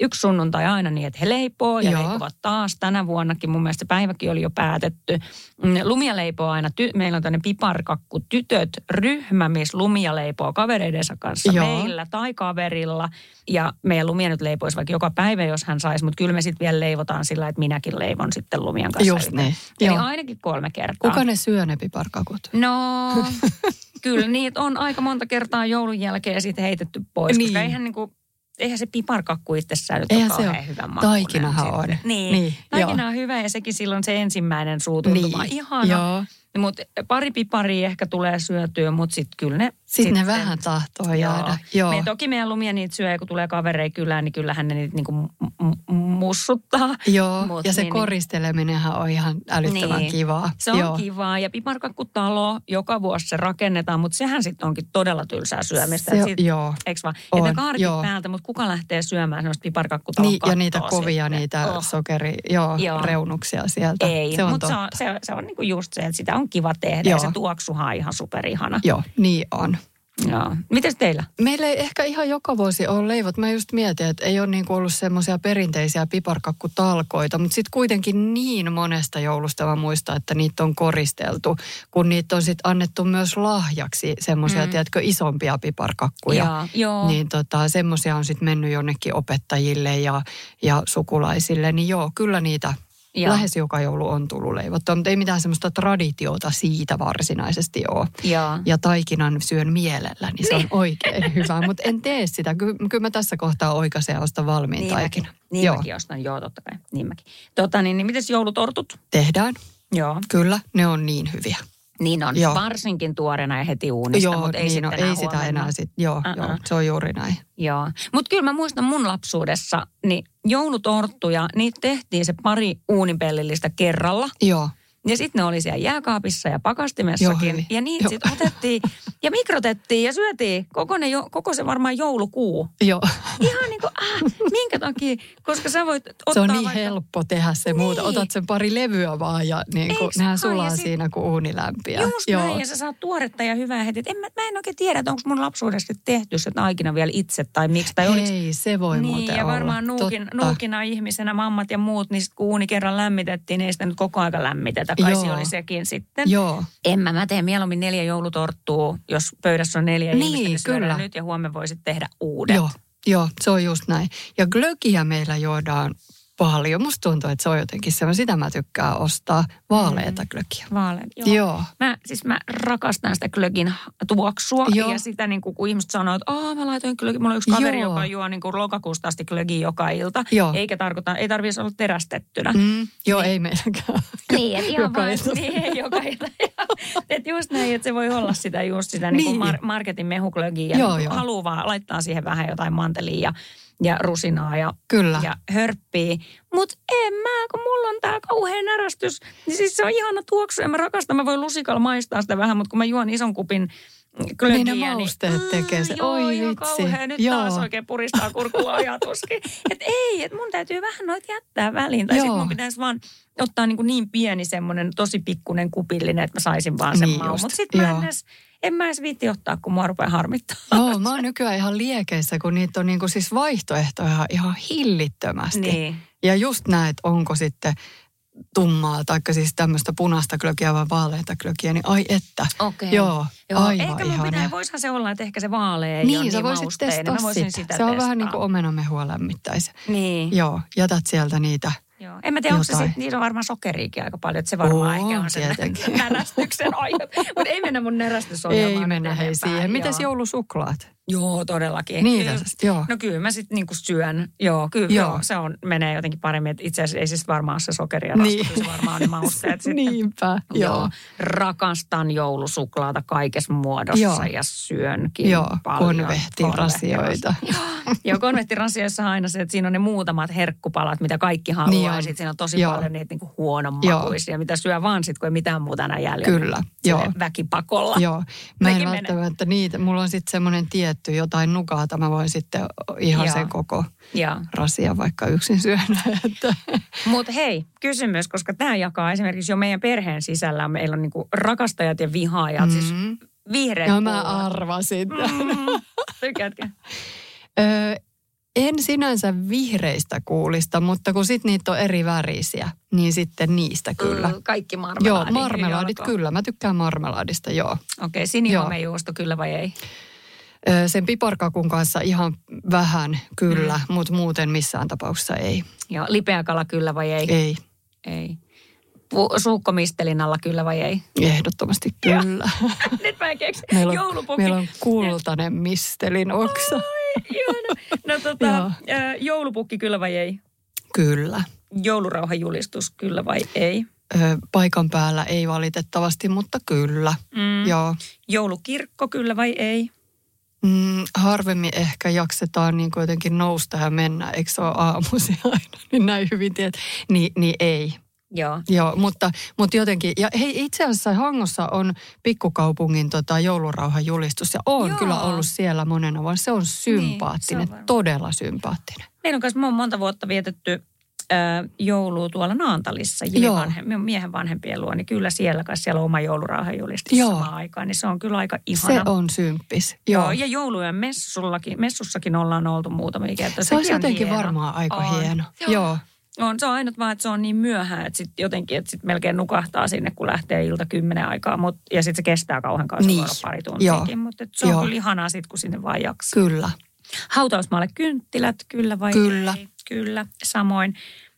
Speaker 4: yksi sunnuntai aina niin, että he leipoo ja
Speaker 5: Joo.
Speaker 4: leipovat taas tänä vuonnakin. Mun mielestä se päiväkin oli jo päätetty. Mm, Lumia leipoo aina, ty- meillä on tämmöinen piparkakku tytöt ryhmä, missä Lumia leipoo kavereidensa kanssa
Speaker 5: Joo.
Speaker 4: meillä tai kaverilla. Ja meidän Lumia nyt leipoisi vaikka joka päivä, jos hän saisi, mutta kyllä me sitten vielä leivotaan sillä, että minäkin leivon sitten Lumian kanssa.
Speaker 5: Just niin.
Speaker 4: Eli
Speaker 5: Joo.
Speaker 4: ainakin kolme kertaa.
Speaker 5: Kuka ne syö ne piparkakut?
Speaker 4: No, kyllä niitä on aika monta kertaa joulun jälkeen sitten heitetty pois, niin. koska
Speaker 5: Niin.
Speaker 4: eihän niinku, eihän se piparkakku itsessään nyt
Speaker 5: Eihän
Speaker 4: ole
Speaker 5: se
Speaker 4: kauhean
Speaker 5: ole.
Speaker 4: hyvä makuinen
Speaker 5: Taikinahan on.
Speaker 4: Niin,
Speaker 5: Niin,
Speaker 4: niin taikina
Speaker 5: joo.
Speaker 4: on hyvä ja sekin silloin se ensimmäinen suutuntuma.
Speaker 5: Niin,
Speaker 4: Ihana.
Speaker 5: joo.
Speaker 4: Mutta pari piparia ehkä tulee syötyä, mutta sitten kyllä ne...
Speaker 5: Sitten ne vähän tahtoo jäädä. Joo.
Speaker 4: Me, toki meidän lumia niitä syö, ja kun tulee kavereita kylään, niin kyllähän ne niitä niinku m- m- mussuttaa.
Speaker 5: Joo,
Speaker 4: Mut
Speaker 5: ja se
Speaker 4: niin, niin.
Speaker 5: koristeleminenhan on ihan älyttömän
Speaker 4: Niin.
Speaker 5: kivaa.
Speaker 4: Se on
Speaker 5: Joo.
Speaker 4: kivaa ja piparkakkutalo, joka vuosi se rakennetaan, mutta sehän sitten onkin todella tylsää syömistä.
Speaker 5: Se,
Speaker 4: sit,
Speaker 5: joo.
Speaker 4: Eikö vaan?
Speaker 5: On,
Speaker 4: Että kaartit
Speaker 5: joo.
Speaker 4: päältä, mutta kuka lähtee syömään sellaista piparkakkutalon
Speaker 5: Niin, ja niitä kovia,
Speaker 4: sitten?
Speaker 5: niitä
Speaker 4: Oh.
Speaker 5: sokeri, joo,
Speaker 4: Joo.
Speaker 5: reunuksia sieltä.
Speaker 4: Ei,
Speaker 5: se on
Speaker 4: mutta se on, se, se on niinku just se, että sitä on kiva tehdä ja
Speaker 5: Joo.
Speaker 4: se tuoksuhan on ihan superihana.
Speaker 5: Joo, niin on.
Speaker 4: Joo. Mites teillä?
Speaker 5: Meillä ei ehkä ihan joka vuosi ole leivot. Mä just mietin, että ei ole niinku ollut semmoisia perinteisiä piparkakkutalkoita, mutta sitten kuitenkin niin monesta joulusta mä muistan, että niitä on koristeltu, kun niitä on sitten annettu myös lahjaksi semmoisia,
Speaker 4: Mm.
Speaker 5: tiedätkö, isompia piparkakkuja.
Speaker 4: Joo.
Speaker 5: Niin tota, semmoisia on sitten mennyt jonnekin opettajille ja, ja sukulaisille. Niin joo, kyllä niitä
Speaker 4: Joo.
Speaker 5: lähes joka joulu on tullut leivottua, mutta ei mitään semmoista traditiota siitä varsinaisesti ole.
Speaker 4: Joo.
Speaker 5: Ja taikinan syön mielellä, niin se on oikein hyvä. Mutta en tee sitä. Ky- kyllä mä tässä kohtaa oikaisen ja ostan valmiin
Speaker 4: Niin
Speaker 5: taikinan.
Speaker 4: mäkin, niin
Speaker 5: Joo,
Speaker 4: mäkin ostan, joo totta kai. Niin mäkin. Tota, niin, niin mites joulutortut?
Speaker 5: tehdään.
Speaker 4: Joo.
Speaker 5: Kyllä, ne on niin hyviä.
Speaker 4: Niin on,
Speaker 5: Joo.
Speaker 4: varsinkin tuoreena ja heti uunista,
Speaker 5: joo,
Speaker 4: mutta ei,
Speaker 5: niin,
Speaker 4: sitten
Speaker 5: no, ei sitä
Speaker 4: huomenna.
Speaker 5: enää sit, joo,
Speaker 4: Uh-uh.
Speaker 5: joo, se on juuri näin.
Speaker 4: Joo, mutta kyllä mä muistan mun lapsuudessa, niin joulutorttuja, niitä tehtiin se pari uunipellillistä kerralla.
Speaker 5: Joo,
Speaker 4: Ja sitten ne oli siellä jääkaapissa ja
Speaker 5: Joo,
Speaker 4: pakastimessakin.
Speaker 5: hyvin.
Speaker 4: ja niitä
Speaker 5: Joo.
Speaker 4: sitten otettiin ja mikrotettiin ja syötiin koko, ne, jo- koko se varmaan joulukuu.
Speaker 5: joo.
Speaker 4: Ihan niin kuin, äh, minkä takia? Koska sä voit ottaa
Speaker 5: Se on niin
Speaker 4: vaikka...
Speaker 5: helppo tehdä se muuta.
Speaker 4: Niin.
Speaker 5: Otat sen pari levyä vaan ja niin kuin, nehän
Speaker 4: kai?
Speaker 5: Sulaa
Speaker 4: sit-
Speaker 5: siinä, kun uuni lämpiää.
Speaker 4: Just
Speaker 5: Joo.
Speaker 4: näin, ja sä saat tuoretta ja hyvää heti. Et En, mä, mä en oikein tiedä, että onko mun lapsuudessa tehty se taikina vielä itse tai miksi. Tai oliks-
Speaker 5: Ei, se voi
Speaker 4: niin,
Speaker 5: muuten
Speaker 4: ja
Speaker 5: olla.
Speaker 4: varmaan nuukin,
Speaker 5: Totta.
Speaker 4: nuukina ihmisenä, mammat ja muut, niin sit kun uuni kerran lämmitettiin, niin ei sitä nyt koko aika lämmitetä. Kai
Speaker 5: Joo.
Speaker 4: oli sekin sitten.
Speaker 5: Joo,
Speaker 4: En mä, mä teen mieluummin neljä joulutorttua, jos pöydässä on neljä
Speaker 5: Niin,
Speaker 4: ihmistä, niin
Speaker 5: kyllä.
Speaker 4: nyt ja huomenna voisit tehdä uudet.
Speaker 5: joo, joo, se on just näin. Ja glögiä meillä juodaan paljon. Musta tuntuu, että se on jotenkin semmoinen, sitä mä tykkään ostaa, vaaleita
Speaker 4: Mm.
Speaker 5: glögiä.
Speaker 4: Vaalean, joo.
Speaker 5: Joo.
Speaker 4: Mä, siis mä rakastan sitä glögin tuoksua
Speaker 5: Joo.
Speaker 4: ja sitä niin kuin, kun ihmiset sanoo, että Aa, mä laitoin glögin. Mulla on yksi kaveri,
Speaker 5: Joo.
Speaker 4: joka juo niin kuin lokakuusta asti glögiä joka ilta.
Speaker 5: Joo.
Speaker 4: Eikä tarkoita, ei tarvitsisi olla terästettynä.
Speaker 5: Mm, joo,
Speaker 4: Niin.
Speaker 5: ei meilläkään.
Speaker 4: Niin, että ihan
Speaker 5: Joka
Speaker 4: vaan,
Speaker 5: ilta.
Speaker 4: niin, ei joka ilta. että just näin, että se voi olla sitä just sitä niin.
Speaker 5: Niin.
Speaker 4: Niin mar- marketin mehuklögiä. Ja
Speaker 5: Joo,
Speaker 4: niin
Speaker 5: joo.
Speaker 4: haluaa vaan laittaa siihen vähän jotain mantelia ja, ja rusinaa ja,
Speaker 5: Kyllä.
Speaker 4: ja hörppii. Mutta en mä, kun mulla on tää kauhean närästys. Niin siis se on ihana tuoksu ja mä rakastan. Mä voin lusikalla maistaa sitä vähän, mutta kun mä juon ison kupin glögiä,
Speaker 5: Niin ne mausteet tekee se.
Speaker 4: Joo,
Speaker 5: Oi
Speaker 4: ihan
Speaker 5: vitsi.
Speaker 4: kauhea. Nyt
Speaker 5: Joo.
Speaker 4: taas oikein puristaa kurkulla ajatuskin. Että ei, että mun täytyy vähän noita jättää väliin. Tai sitten
Speaker 5: Joo.
Speaker 4: mun pitäisi vaan ottaa niin, kuin niin pieni semmoinen tosi pikkunen kupillinen, että mä saisin vaan sen
Speaker 5: Niin
Speaker 4: maun. Mutta sitten mä en
Speaker 5: joo.
Speaker 4: edes, en mä edes viitti ottaa, kun mua rupeaa harmittaa.
Speaker 5: Joo, mä oon nykyään ihan liekeissä, kun niitä on niinku siis vaihtoehtoja ihan hillittömästi.
Speaker 4: Niin.
Speaker 5: Ja just näet, onko sitten tummaa, tai siis tämmöistä punaista klökiä vai vaaleita klökiä, niin ai että.
Speaker 4: Okei.
Speaker 5: Joo,
Speaker 4: Joo,
Speaker 5: aivan
Speaker 4: ehkä mun pitää, voisihan se olla, että ehkä se vaalea ei ole
Speaker 5: Niin,
Speaker 4: niin
Speaker 5: sä voisit
Speaker 4: mausteinen.
Speaker 5: sitä.
Speaker 4: sitä
Speaker 5: Se on
Speaker 4: testaa.
Speaker 5: vähän niin kuin omenamehua lämmittäisi.
Speaker 4: Niin.
Speaker 5: Joo, jätät sieltä niitä.
Speaker 4: Joo. En mä tiedä, onko se sit, niissä on varmaan sokeriikin aika paljon, että se varmaan
Speaker 5: On,
Speaker 4: ehkä on sen
Speaker 5: tietenkin.
Speaker 4: närästyksen aihe. Mutta ei mennä mun närästysohjelmaan
Speaker 5: Ei mennä hei siihen. Mites
Speaker 4: Joo.
Speaker 5: joulusuklaat?
Speaker 4: Joo, todellakin.
Speaker 5: Niitä,
Speaker 4: Kyllä-
Speaker 5: joo.
Speaker 4: No kyllä mä sitten niinku syön. Joo, kyllä
Speaker 5: Joo.
Speaker 4: joo. se on, menee jotenkin paremmin. Et Itse asiassa ei siis varmaan ole se sokeri ja
Speaker 5: Niin.
Speaker 4: se varmaan on ne mausteet sitten.
Speaker 5: Niinpä, joo.
Speaker 4: Rakastan joulusuklaata kaikessa muodossa
Speaker 5: Joo.
Speaker 4: ja syönkin
Speaker 5: Joo,
Speaker 4: paljon.
Speaker 5: konvehtirasioita.
Speaker 4: Joo, konvehtirasioissa on aina se, että siinä on ne muutamat herkkupalat, mitä kaikki haluaa.
Speaker 5: Niin
Speaker 4: ja
Speaker 5: on.
Speaker 4: sitten siinä on tosi
Speaker 5: Joo.
Speaker 4: paljon niitä niinku huonomakuisia, mitä syö vaan sitten, kun ei mitään muuta enää jäljellä.
Speaker 5: Kyllä, joo.
Speaker 4: Väkipakolla.
Speaker 5: Joo, mä en välttämättä niitä. Mulla on sitten semmoinen tietty jotain nukaata. Mä voin sitten ihan
Speaker 4: Joo.
Speaker 5: sen koko
Speaker 4: Joo.
Speaker 5: rasia vaikka yksin syödä. Että.
Speaker 4: Mutta hei, kysymys, koska tämä jakaa esimerkiksi jo meidän perheen sisällä. Meillä on niinku rakastajat ja vihaajat, mm. siis
Speaker 5: Mm.
Speaker 4: vihreät
Speaker 5: Ja mä
Speaker 4: pullat.
Speaker 5: arvasin.
Speaker 4: Mm.
Speaker 5: Öö, en sinänsä vihreistä kuulista, mutta kun sit niitä on eri värisiä, niin sitten niistä kyllä.
Speaker 4: Mm, Kaikki
Speaker 5: Joo,
Speaker 4: marmelaadit.
Speaker 5: marmelaadit kyllä. Mä tykkään marmelaadista, joo.
Speaker 4: Okei,
Speaker 5: Joo.
Speaker 4: sinihomejuusto kyllä vai ei?
Speaker 5: Sen piparkakun kanssa ihan vähän kyllä,
Speaker 4: Mm.
Speaker 5: mutta muuten missään tapauksessa ei.
Speaker 4: Joo, lipeäkala kyllä vai ei?
Speaker 5: Ei,
Speaker 4: Ei. Suukkomistelin alla kyllä vai ei?
Speaker 5: ehdottomasti kyllä.
Speaker 4: Nyt mä en keksi.
Speaker 5: Meillä on,
Speaker 4: Joulupukki.
Speaker 5: meillä on kultainen mistelin oksa.
Speaker 4: Ihana. No tota, joulupukki kyllä vai ei?
Speaker 5: Kyllä.
Speaker 4: Joulurauhan julistus kyllä vai ei?
Speaker 5: Paikan päällä ei valitettavasti, mutta kyllä.
Speaker 4: Mm.
Speaker 5: Joo.
Speaker 4: Joulukirkko kyllä vai ei?
Speaker 5: Mm, harvemmin ehkä jaksetaan niin jotenkin nousta ja mennä, eikö se ole aamuisin aina, niin näin hyvin tiedät. Ni, niin ei.
Speaker 4: Joo.
Speaker 5: Joo, mutta, mutta jotenkin, ja hei itse asiassa Hangossa on pikkukaupungin tota, joulurauhan julistus ja on
Speaker 4: Joo.
Speaker 5: kyllä ollut siellä monena vuonna. Se on sympaattinen,
Speaker 4: Niin, se on
Speaker 5: todella sympaattinen.
Speaker 4: Meillä on kanssa, me on monta vuotta vietetty ää, joulua tuolla Naantalissa,
Speaker 5: Joo.
Speaker 4: vanhe, minun miehen vanhempien luo, niin kyllä siellä kanssa siellä on oma joulurauhan julistus
Speaker 5: Joo.
Speaker 4: samaan aikaan, niin se on kyllä aika ihana.
Speaker 5: Se on symppis.
Speaker 4: Joo,
Speaker 5: Joo.
Speaker 4: ja joulujen messullakin, messussakin ollaan oltu muutamia kertoja.
Speaker 5: Se olisi
Speaker 4: on
Speaker 5: jotenkin
Speaker 4: hieno.
Speaker 5: varmaan aika
Speaker 4: On.
Speaker 5: hieno.
Speaker 4: Joo.
Speaker 5: Joo.
Speaker 4: On, se on ainut vaan, että se on niin myöhään, että sit jotenkin, että sit melkein nukahtaa sinne, kun lähtee ilta kymmenen aikaa. Mut, ja sitten se kestää kauhean kauan, se
Speaker 5: Niin.
Speaker 4: pari tuntiakin. Mutta se on
Speaker 5: Joo.
Speaker 4: kyllä ihanaa sitten, kun sinne vaan jaksaa.
Speaker 5: Kyllä.
Speaker 4: Hautausmaalle kynttilät, kyllä vai
Speaker 5: Kyllä.
Speaker 4: ei? Kyllä, samoin.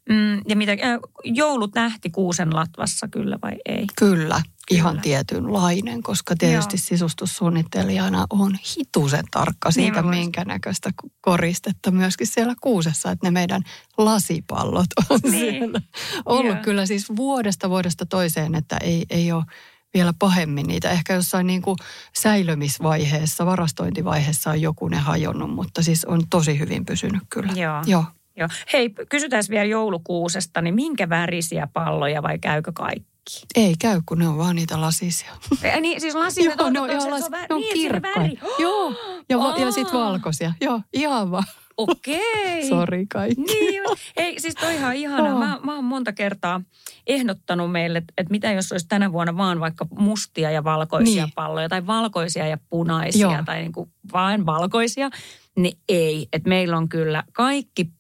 Speaker 4: Mm, ja mitä, äh, joulutähti kuusen latvassa, kyllä vai ei?
Speaker 5: Kyllä, ihan
Speaker 4: Kyllä.
Speaker 5: tietynlainen, koska tietysti
Speaker 4: Joo.
Speaker 5: sisustussuunnittelijana on hitusen tarkka siitä,
Speaker 4: Niin mä voisin-
Speaker 5: minkä näköistä koristetta myöskin siellä kuusessa, että ne meidän lasipallot on
Speaker 4: Niin.
Speaker 5: siellä ollut
Speaker 4: Joo.
Speaker 5: kyllä siis vuodesta vuodesta toiseen, että ei, ei ole vielä pahemmin niitä. Ehkä jossain niin kuin säilömisvaiheessa, varastointivaiheessa on joku ne hajonnut, mutta siis on tosi hyvin pysynyt kyllä.
Speaker 4: Joo.
Speaker 5: Joo.
Speaker 4: Joo. Hei, kysytään vielä joulukuusesta, niin minkä värisiä palloja vai käykö kaikki?
Speaker 5: Ei käy, kun ne on vaan niitä lasisia.
Speaker 4: Ei, niin, siis lasi,
Speaker 5: Joo, ne on, ihan las, ne on
Speaker 4: niin,
Speaker 5: kirkkaita. Joo, ja, va, ja sitten valkoisia. Joo, ihan vaan.
Speaker 4: Okei.
Speaker 5: Sori kaikki.
Speaker 4: Niin, ei siis toi ihan ihanaa.
Speaker 5: Joo.
Speaker 4: Mä, mä oon monta kertaa ehdottanut meille, että, että mitä jos olisi tänä vuonna vaan vaikka mustia ja valkoisia
Speaker 5: Niin.
Speaker 4: palloja tai valkoisia ja punaisia
Speaker 5: Joo.
Speaker 4: tai niin kuin vain valkoisia. Niin ei, että meillä on kyllä kaikki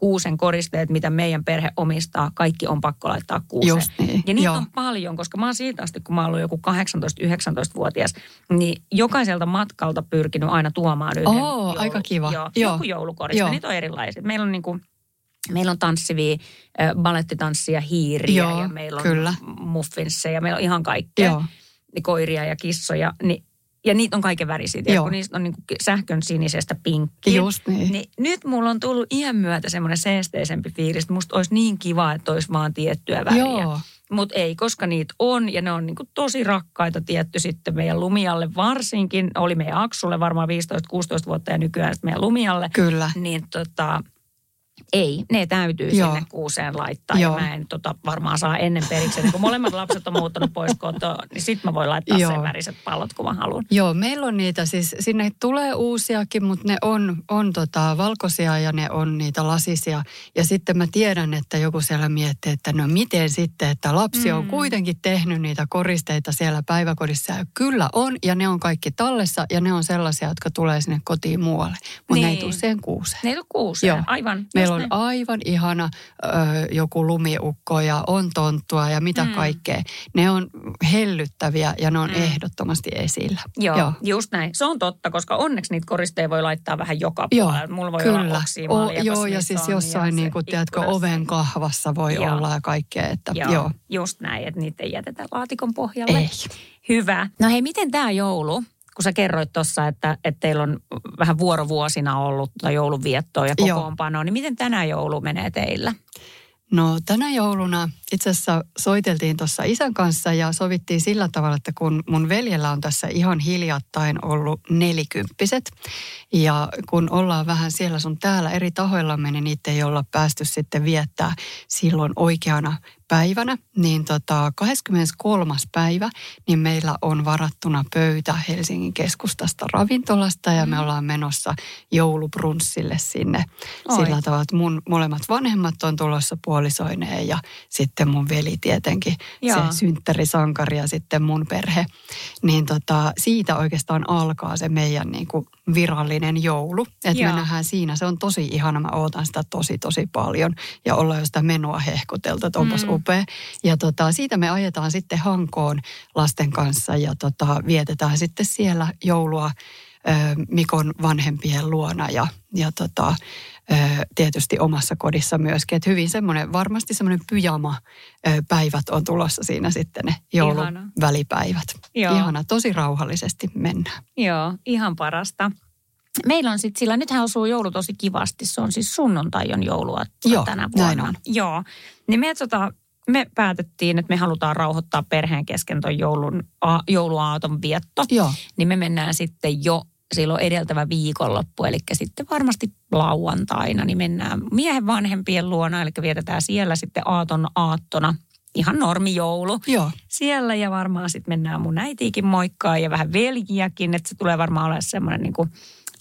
Speaker 4: kuusen koristeet, mitä meidän perhe omistaa, kaikki on pakko laittaa kuuseen.
Speaker 5: Just niin,
Speaker 4: Ja niitä
Speaker 5: joo.
Speaker 4: on paljon, koska mä oon siitä asti, kun mä oon ollut joku 18-19-vuotias, niin jokaiselta matkalta pyrkinyt aina tuomaan yhden
Speaker 5: Oo, aika kiva.
Speaker 4: Joo,
Speaker 5: Joo.
Speaker 4: joku joulukoriste.
Speaker 5: Joo.
Speaker 4: Niitä on erilaiset. Meillä on niinku, meillä on tanssivia äh, balettitanssia, hiiriä
Speaker 5: Joo,
Speaker 4: ja meillä on
Speaker 5: kyllä.
Speaker 4: muffinsseja, meillä on ihan kaikkea.
Speaker 5: Joo.
Speaker 4: Niin koiria ja kissoja. Niin, ja niitä on kaiken värisiä,
Speaker 5: Joo.
Speaker 4: kun niistä on niinku sähkön sinisestä pinkkiä.
Speaker 5: Just niin.
Speaker 4: Niin nyt mulla on tullut iän myötä semmoinen seesteisempi fiilis, että musta olisi niin kiva, että olisi vaan tiettyä väriä.
Speaker 5: Joo.
Speaker 4: Mutta ei, koska niitä on ja ne on niinku tosi rakkaita tietty sitten meidän lumialle varsinkin. Oli meidän Aksulle varmaan 15-16 vuotta ja nykyään sitten meidän lumialle.
Speaker 5: Kyllä.
Speaker 4: Niin tota, ei, ne täytyy
Speaker 5: Joo.
Speaker 4: sinne kuuseen laittaa.
Speaker 5: Joo.
Speaker 4: Ja mä en tota, varmaan saa ennen periksi. Niin kun molemmat lapset on muuttanut pois kotoa, niin sit mä voin laittaa
Speaker 5: Joo.
Speaker 4: sen väriset pallot, kun mä haluan.
Speaker 5: Joo, meillä on niitä siis, sinne tulee uusiakin, mutta ne on, on tota valkoisia ja ne on niitä lasisia. Ja sitten mä tiedän, että joku siellä miettii, että no miten sitten, että lapsi on
Speaker 4: Mm.
Speaker 5: kuitenkin tehnyt niitä koristeita siellä päiväkodissa. Ja kyllä on, ja ne on kaikki tallessa ja ne on sellaisia, jotka tulee sinne kotiin muualle. Mutta ne ei
Speaker 4: Niin.
Speaker 5: tule siihen kuuseen.
Speaker 4: Ne ei ole kuuseen,
Speaker 5: Joo.
Speaker 4: aivan.
Speaker 5: Meillä
Speaker 4: just
Speaker 5: on
Speaker 4: näin.
Speaker 5: aivan ihana ö, joku lumiukko ja on tonttua ja mitä
Speaker 4: Mm.
Speaker 5: kaikkea. Ne on hellyttäviä ja ne on
Speaker 4: Mm.
Speaker 5: ehdottomasti esillä.
Speaker 4: Joo,
Speaker 5: Joo.
Speaker 4: just näin. Se on totta, koska onneksi niitä koristeja voi laittaa vähän joka
Speaker 5: Joo,
Speaker 4: puolella. Mulla voi olla
Speaker 5: Kyllä.
Speaker 4: oksimaalia,
Speaker 5: O, joo, ja siis
Speaker 4: on,
Speaker 5: jossain, niin kuin, tiedätkö, oven kahvassa voi
Speaker 4: Joo.
Speaker 5: olla ja kaikkea. Että,
Speaker 4: Joo,
Speaker 5: joo.
Speaker 4: just näin, että niitä ei jätetä laatikon pohjalle.
Speaker 5: Ei.
Speaker 4: Hyvä. No hei, miten tämä joulu kun sä kerroit tuossa, että, että teillä on vähän vuorovuosina ollut tota joulunviettoa ja kokoonpanoa, niin miten tänä joulu menee teillä?
Speaker 5: No tänä jouluna itse asiassa soiteltiin tuossa isän kanssa ja sovittiin sillä tavalla, että kun mun veljellä on tässä ihan hiljattain ollut nelikymppiset ja kun ollaan vähän siellä sun täällä eri tahoilla niin niitä ei olla päästy sitten viettää silloin oikeana päivänä, niin tota 23. päivä, niin meillä on varattuna pöytä Helsingin keskustasta ravintolasta ja me ollaan menossa joulubrunssille sinne
Speaker 4: Oi.
Speaker 5: sillä tavalla, että mun molemmat vanhemmat on tulossa puolisoineen ja sitten mun veli tietenkin,
Speaker 4: Joo.
Speaker 5: se synttärisankari ja sitten mun perhe. Niin tota, siitä oikeastaan alkaa se meidän niin kuin virallinen joulu. Että me nähdään siinä, se on tosi ihana, mä ootan sitä tosi tosi paljon ja ollaan jo sitä menoa hehkuteltu, että onpas
Speaker 4: Mm.
Speaker 5: Upea. Ja tota, siitä me ajetaan sitten Hankoon lasten kanssa ja tota, vietetään sitten siellä joulua ö, Mikon vanhempien luona ja, ja tota, ö, tietysti omassa kodissa myöskin. Että hyvin semmoinen, varmasti semmoinen pyjama ö, päivät on tulossa siinä sitten ne joulun
Speaker 4: Ihana.
Speaker 5: välipäivät.
Speaker 4: Joo.
Speaker 5: Ihana, tosi rauhallisesti mennään.
Speaker 4: Joo, ihan parasta. Meillä on sitten sillä, nythän osuu joulu tosi kivasti. Se on siis sunnuntai on joulua
Speaker 5: Joo,
Speaker 4: tänä
Speaker 5: näin
Speaker 4: vuonna.
Speaker 5: on.
Speaker 4: Joo, niin me, tota, me päätettiin, että me halutaan rauhoittaa perheen kesken ton joulun, a, jouluaaton vietto.
Speaker 5: Joo,
Speaker 4: Niin me mennään sitten jo silloin edeltävä viikonloppu, eli sitten varmasti lauantaina, niin mennään miehen vanhempien luona, eli vietetään siellä sitten aaton aattona. Ihan normijoulu
Speaker 5: joo,
Speaker 4: siellä ja varmaan sitten mennään mun äitiikin moikkaa ja vähän veljiäkin, että se tulee varmaan olemaan semmoinen niin kuin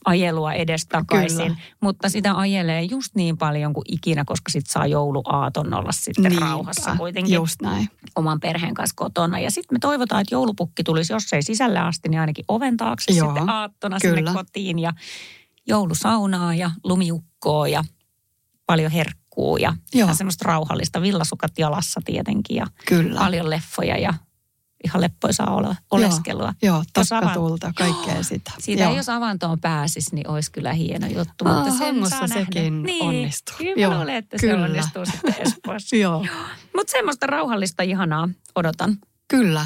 Speaker 4: ajelua edestakaisin.
Speaker 5: Kyllä.
Speaker 4: Mutta sitä ajelee just niin paljon kuin ikinä, koska sitten saa jouluaaton olla sitten
Speaker 5: Niinpä,
Speaker 4: rauhassa kuitenkin
Speaker 5: just näin.
Speaker 4: oman perheen kanssa kotona. Ja sitten me toivotaan, että joulupukki tulisi, jos ei sisälle asti, niin ainakin oven taakse
Speaker 5: Joo,
Speaker 4: sitten aattona
Speaker 5: kyllä.
Speaker 4: sinne kotiin. Ja joulusaunaa ja lumiukkoa ja paljon herkkuu ja
Speaker 5: Joo.
Speaker 4: ihan semmoista rauhallista villasukat jalassa tietenkin ja
Speaker 5: Kyllä.
Speaker 4: paljon leffoja ja ihan leppoisaa ole, oleskelua.
Speaker 5: Joo,
Speaker 4: avan-
Speaker 5: takkatulta, kaikkea sitä.
Speaker 4: Siitä
Speaker 5: Joo.
Speaker 4: jos avantoon pääsisi, niin olisi kyllä hieno juttu.
Speaker 5: Aa,
Speaker 4: mutta sen saa
Speaker 5: sekin
Speaker 4: niin,
Speaker 5: onnistuu.
Speaker 4: Kyllä
Speaker 5: Joo,
Speaker 4: luulen, että
Speaker 5: kyllä.
Speaker 4: se onnistuu sitten Espoossa.
Speaker 5: Joo,
Speaker 4: Mutta semmoista rauhallista ihanaa odotan.
Speaker 5: kyllä.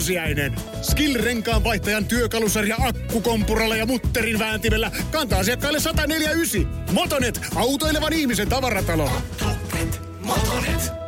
Speaker 8: pääsiäinen. Skill-renkaan vaihtajan työkalusarja akkukompuralla ja mutterin vääntimellä kantaa asiakkaille 149. Motonet, autoilevan ihmisen tavaratalo.
Speaker 7: Motonet.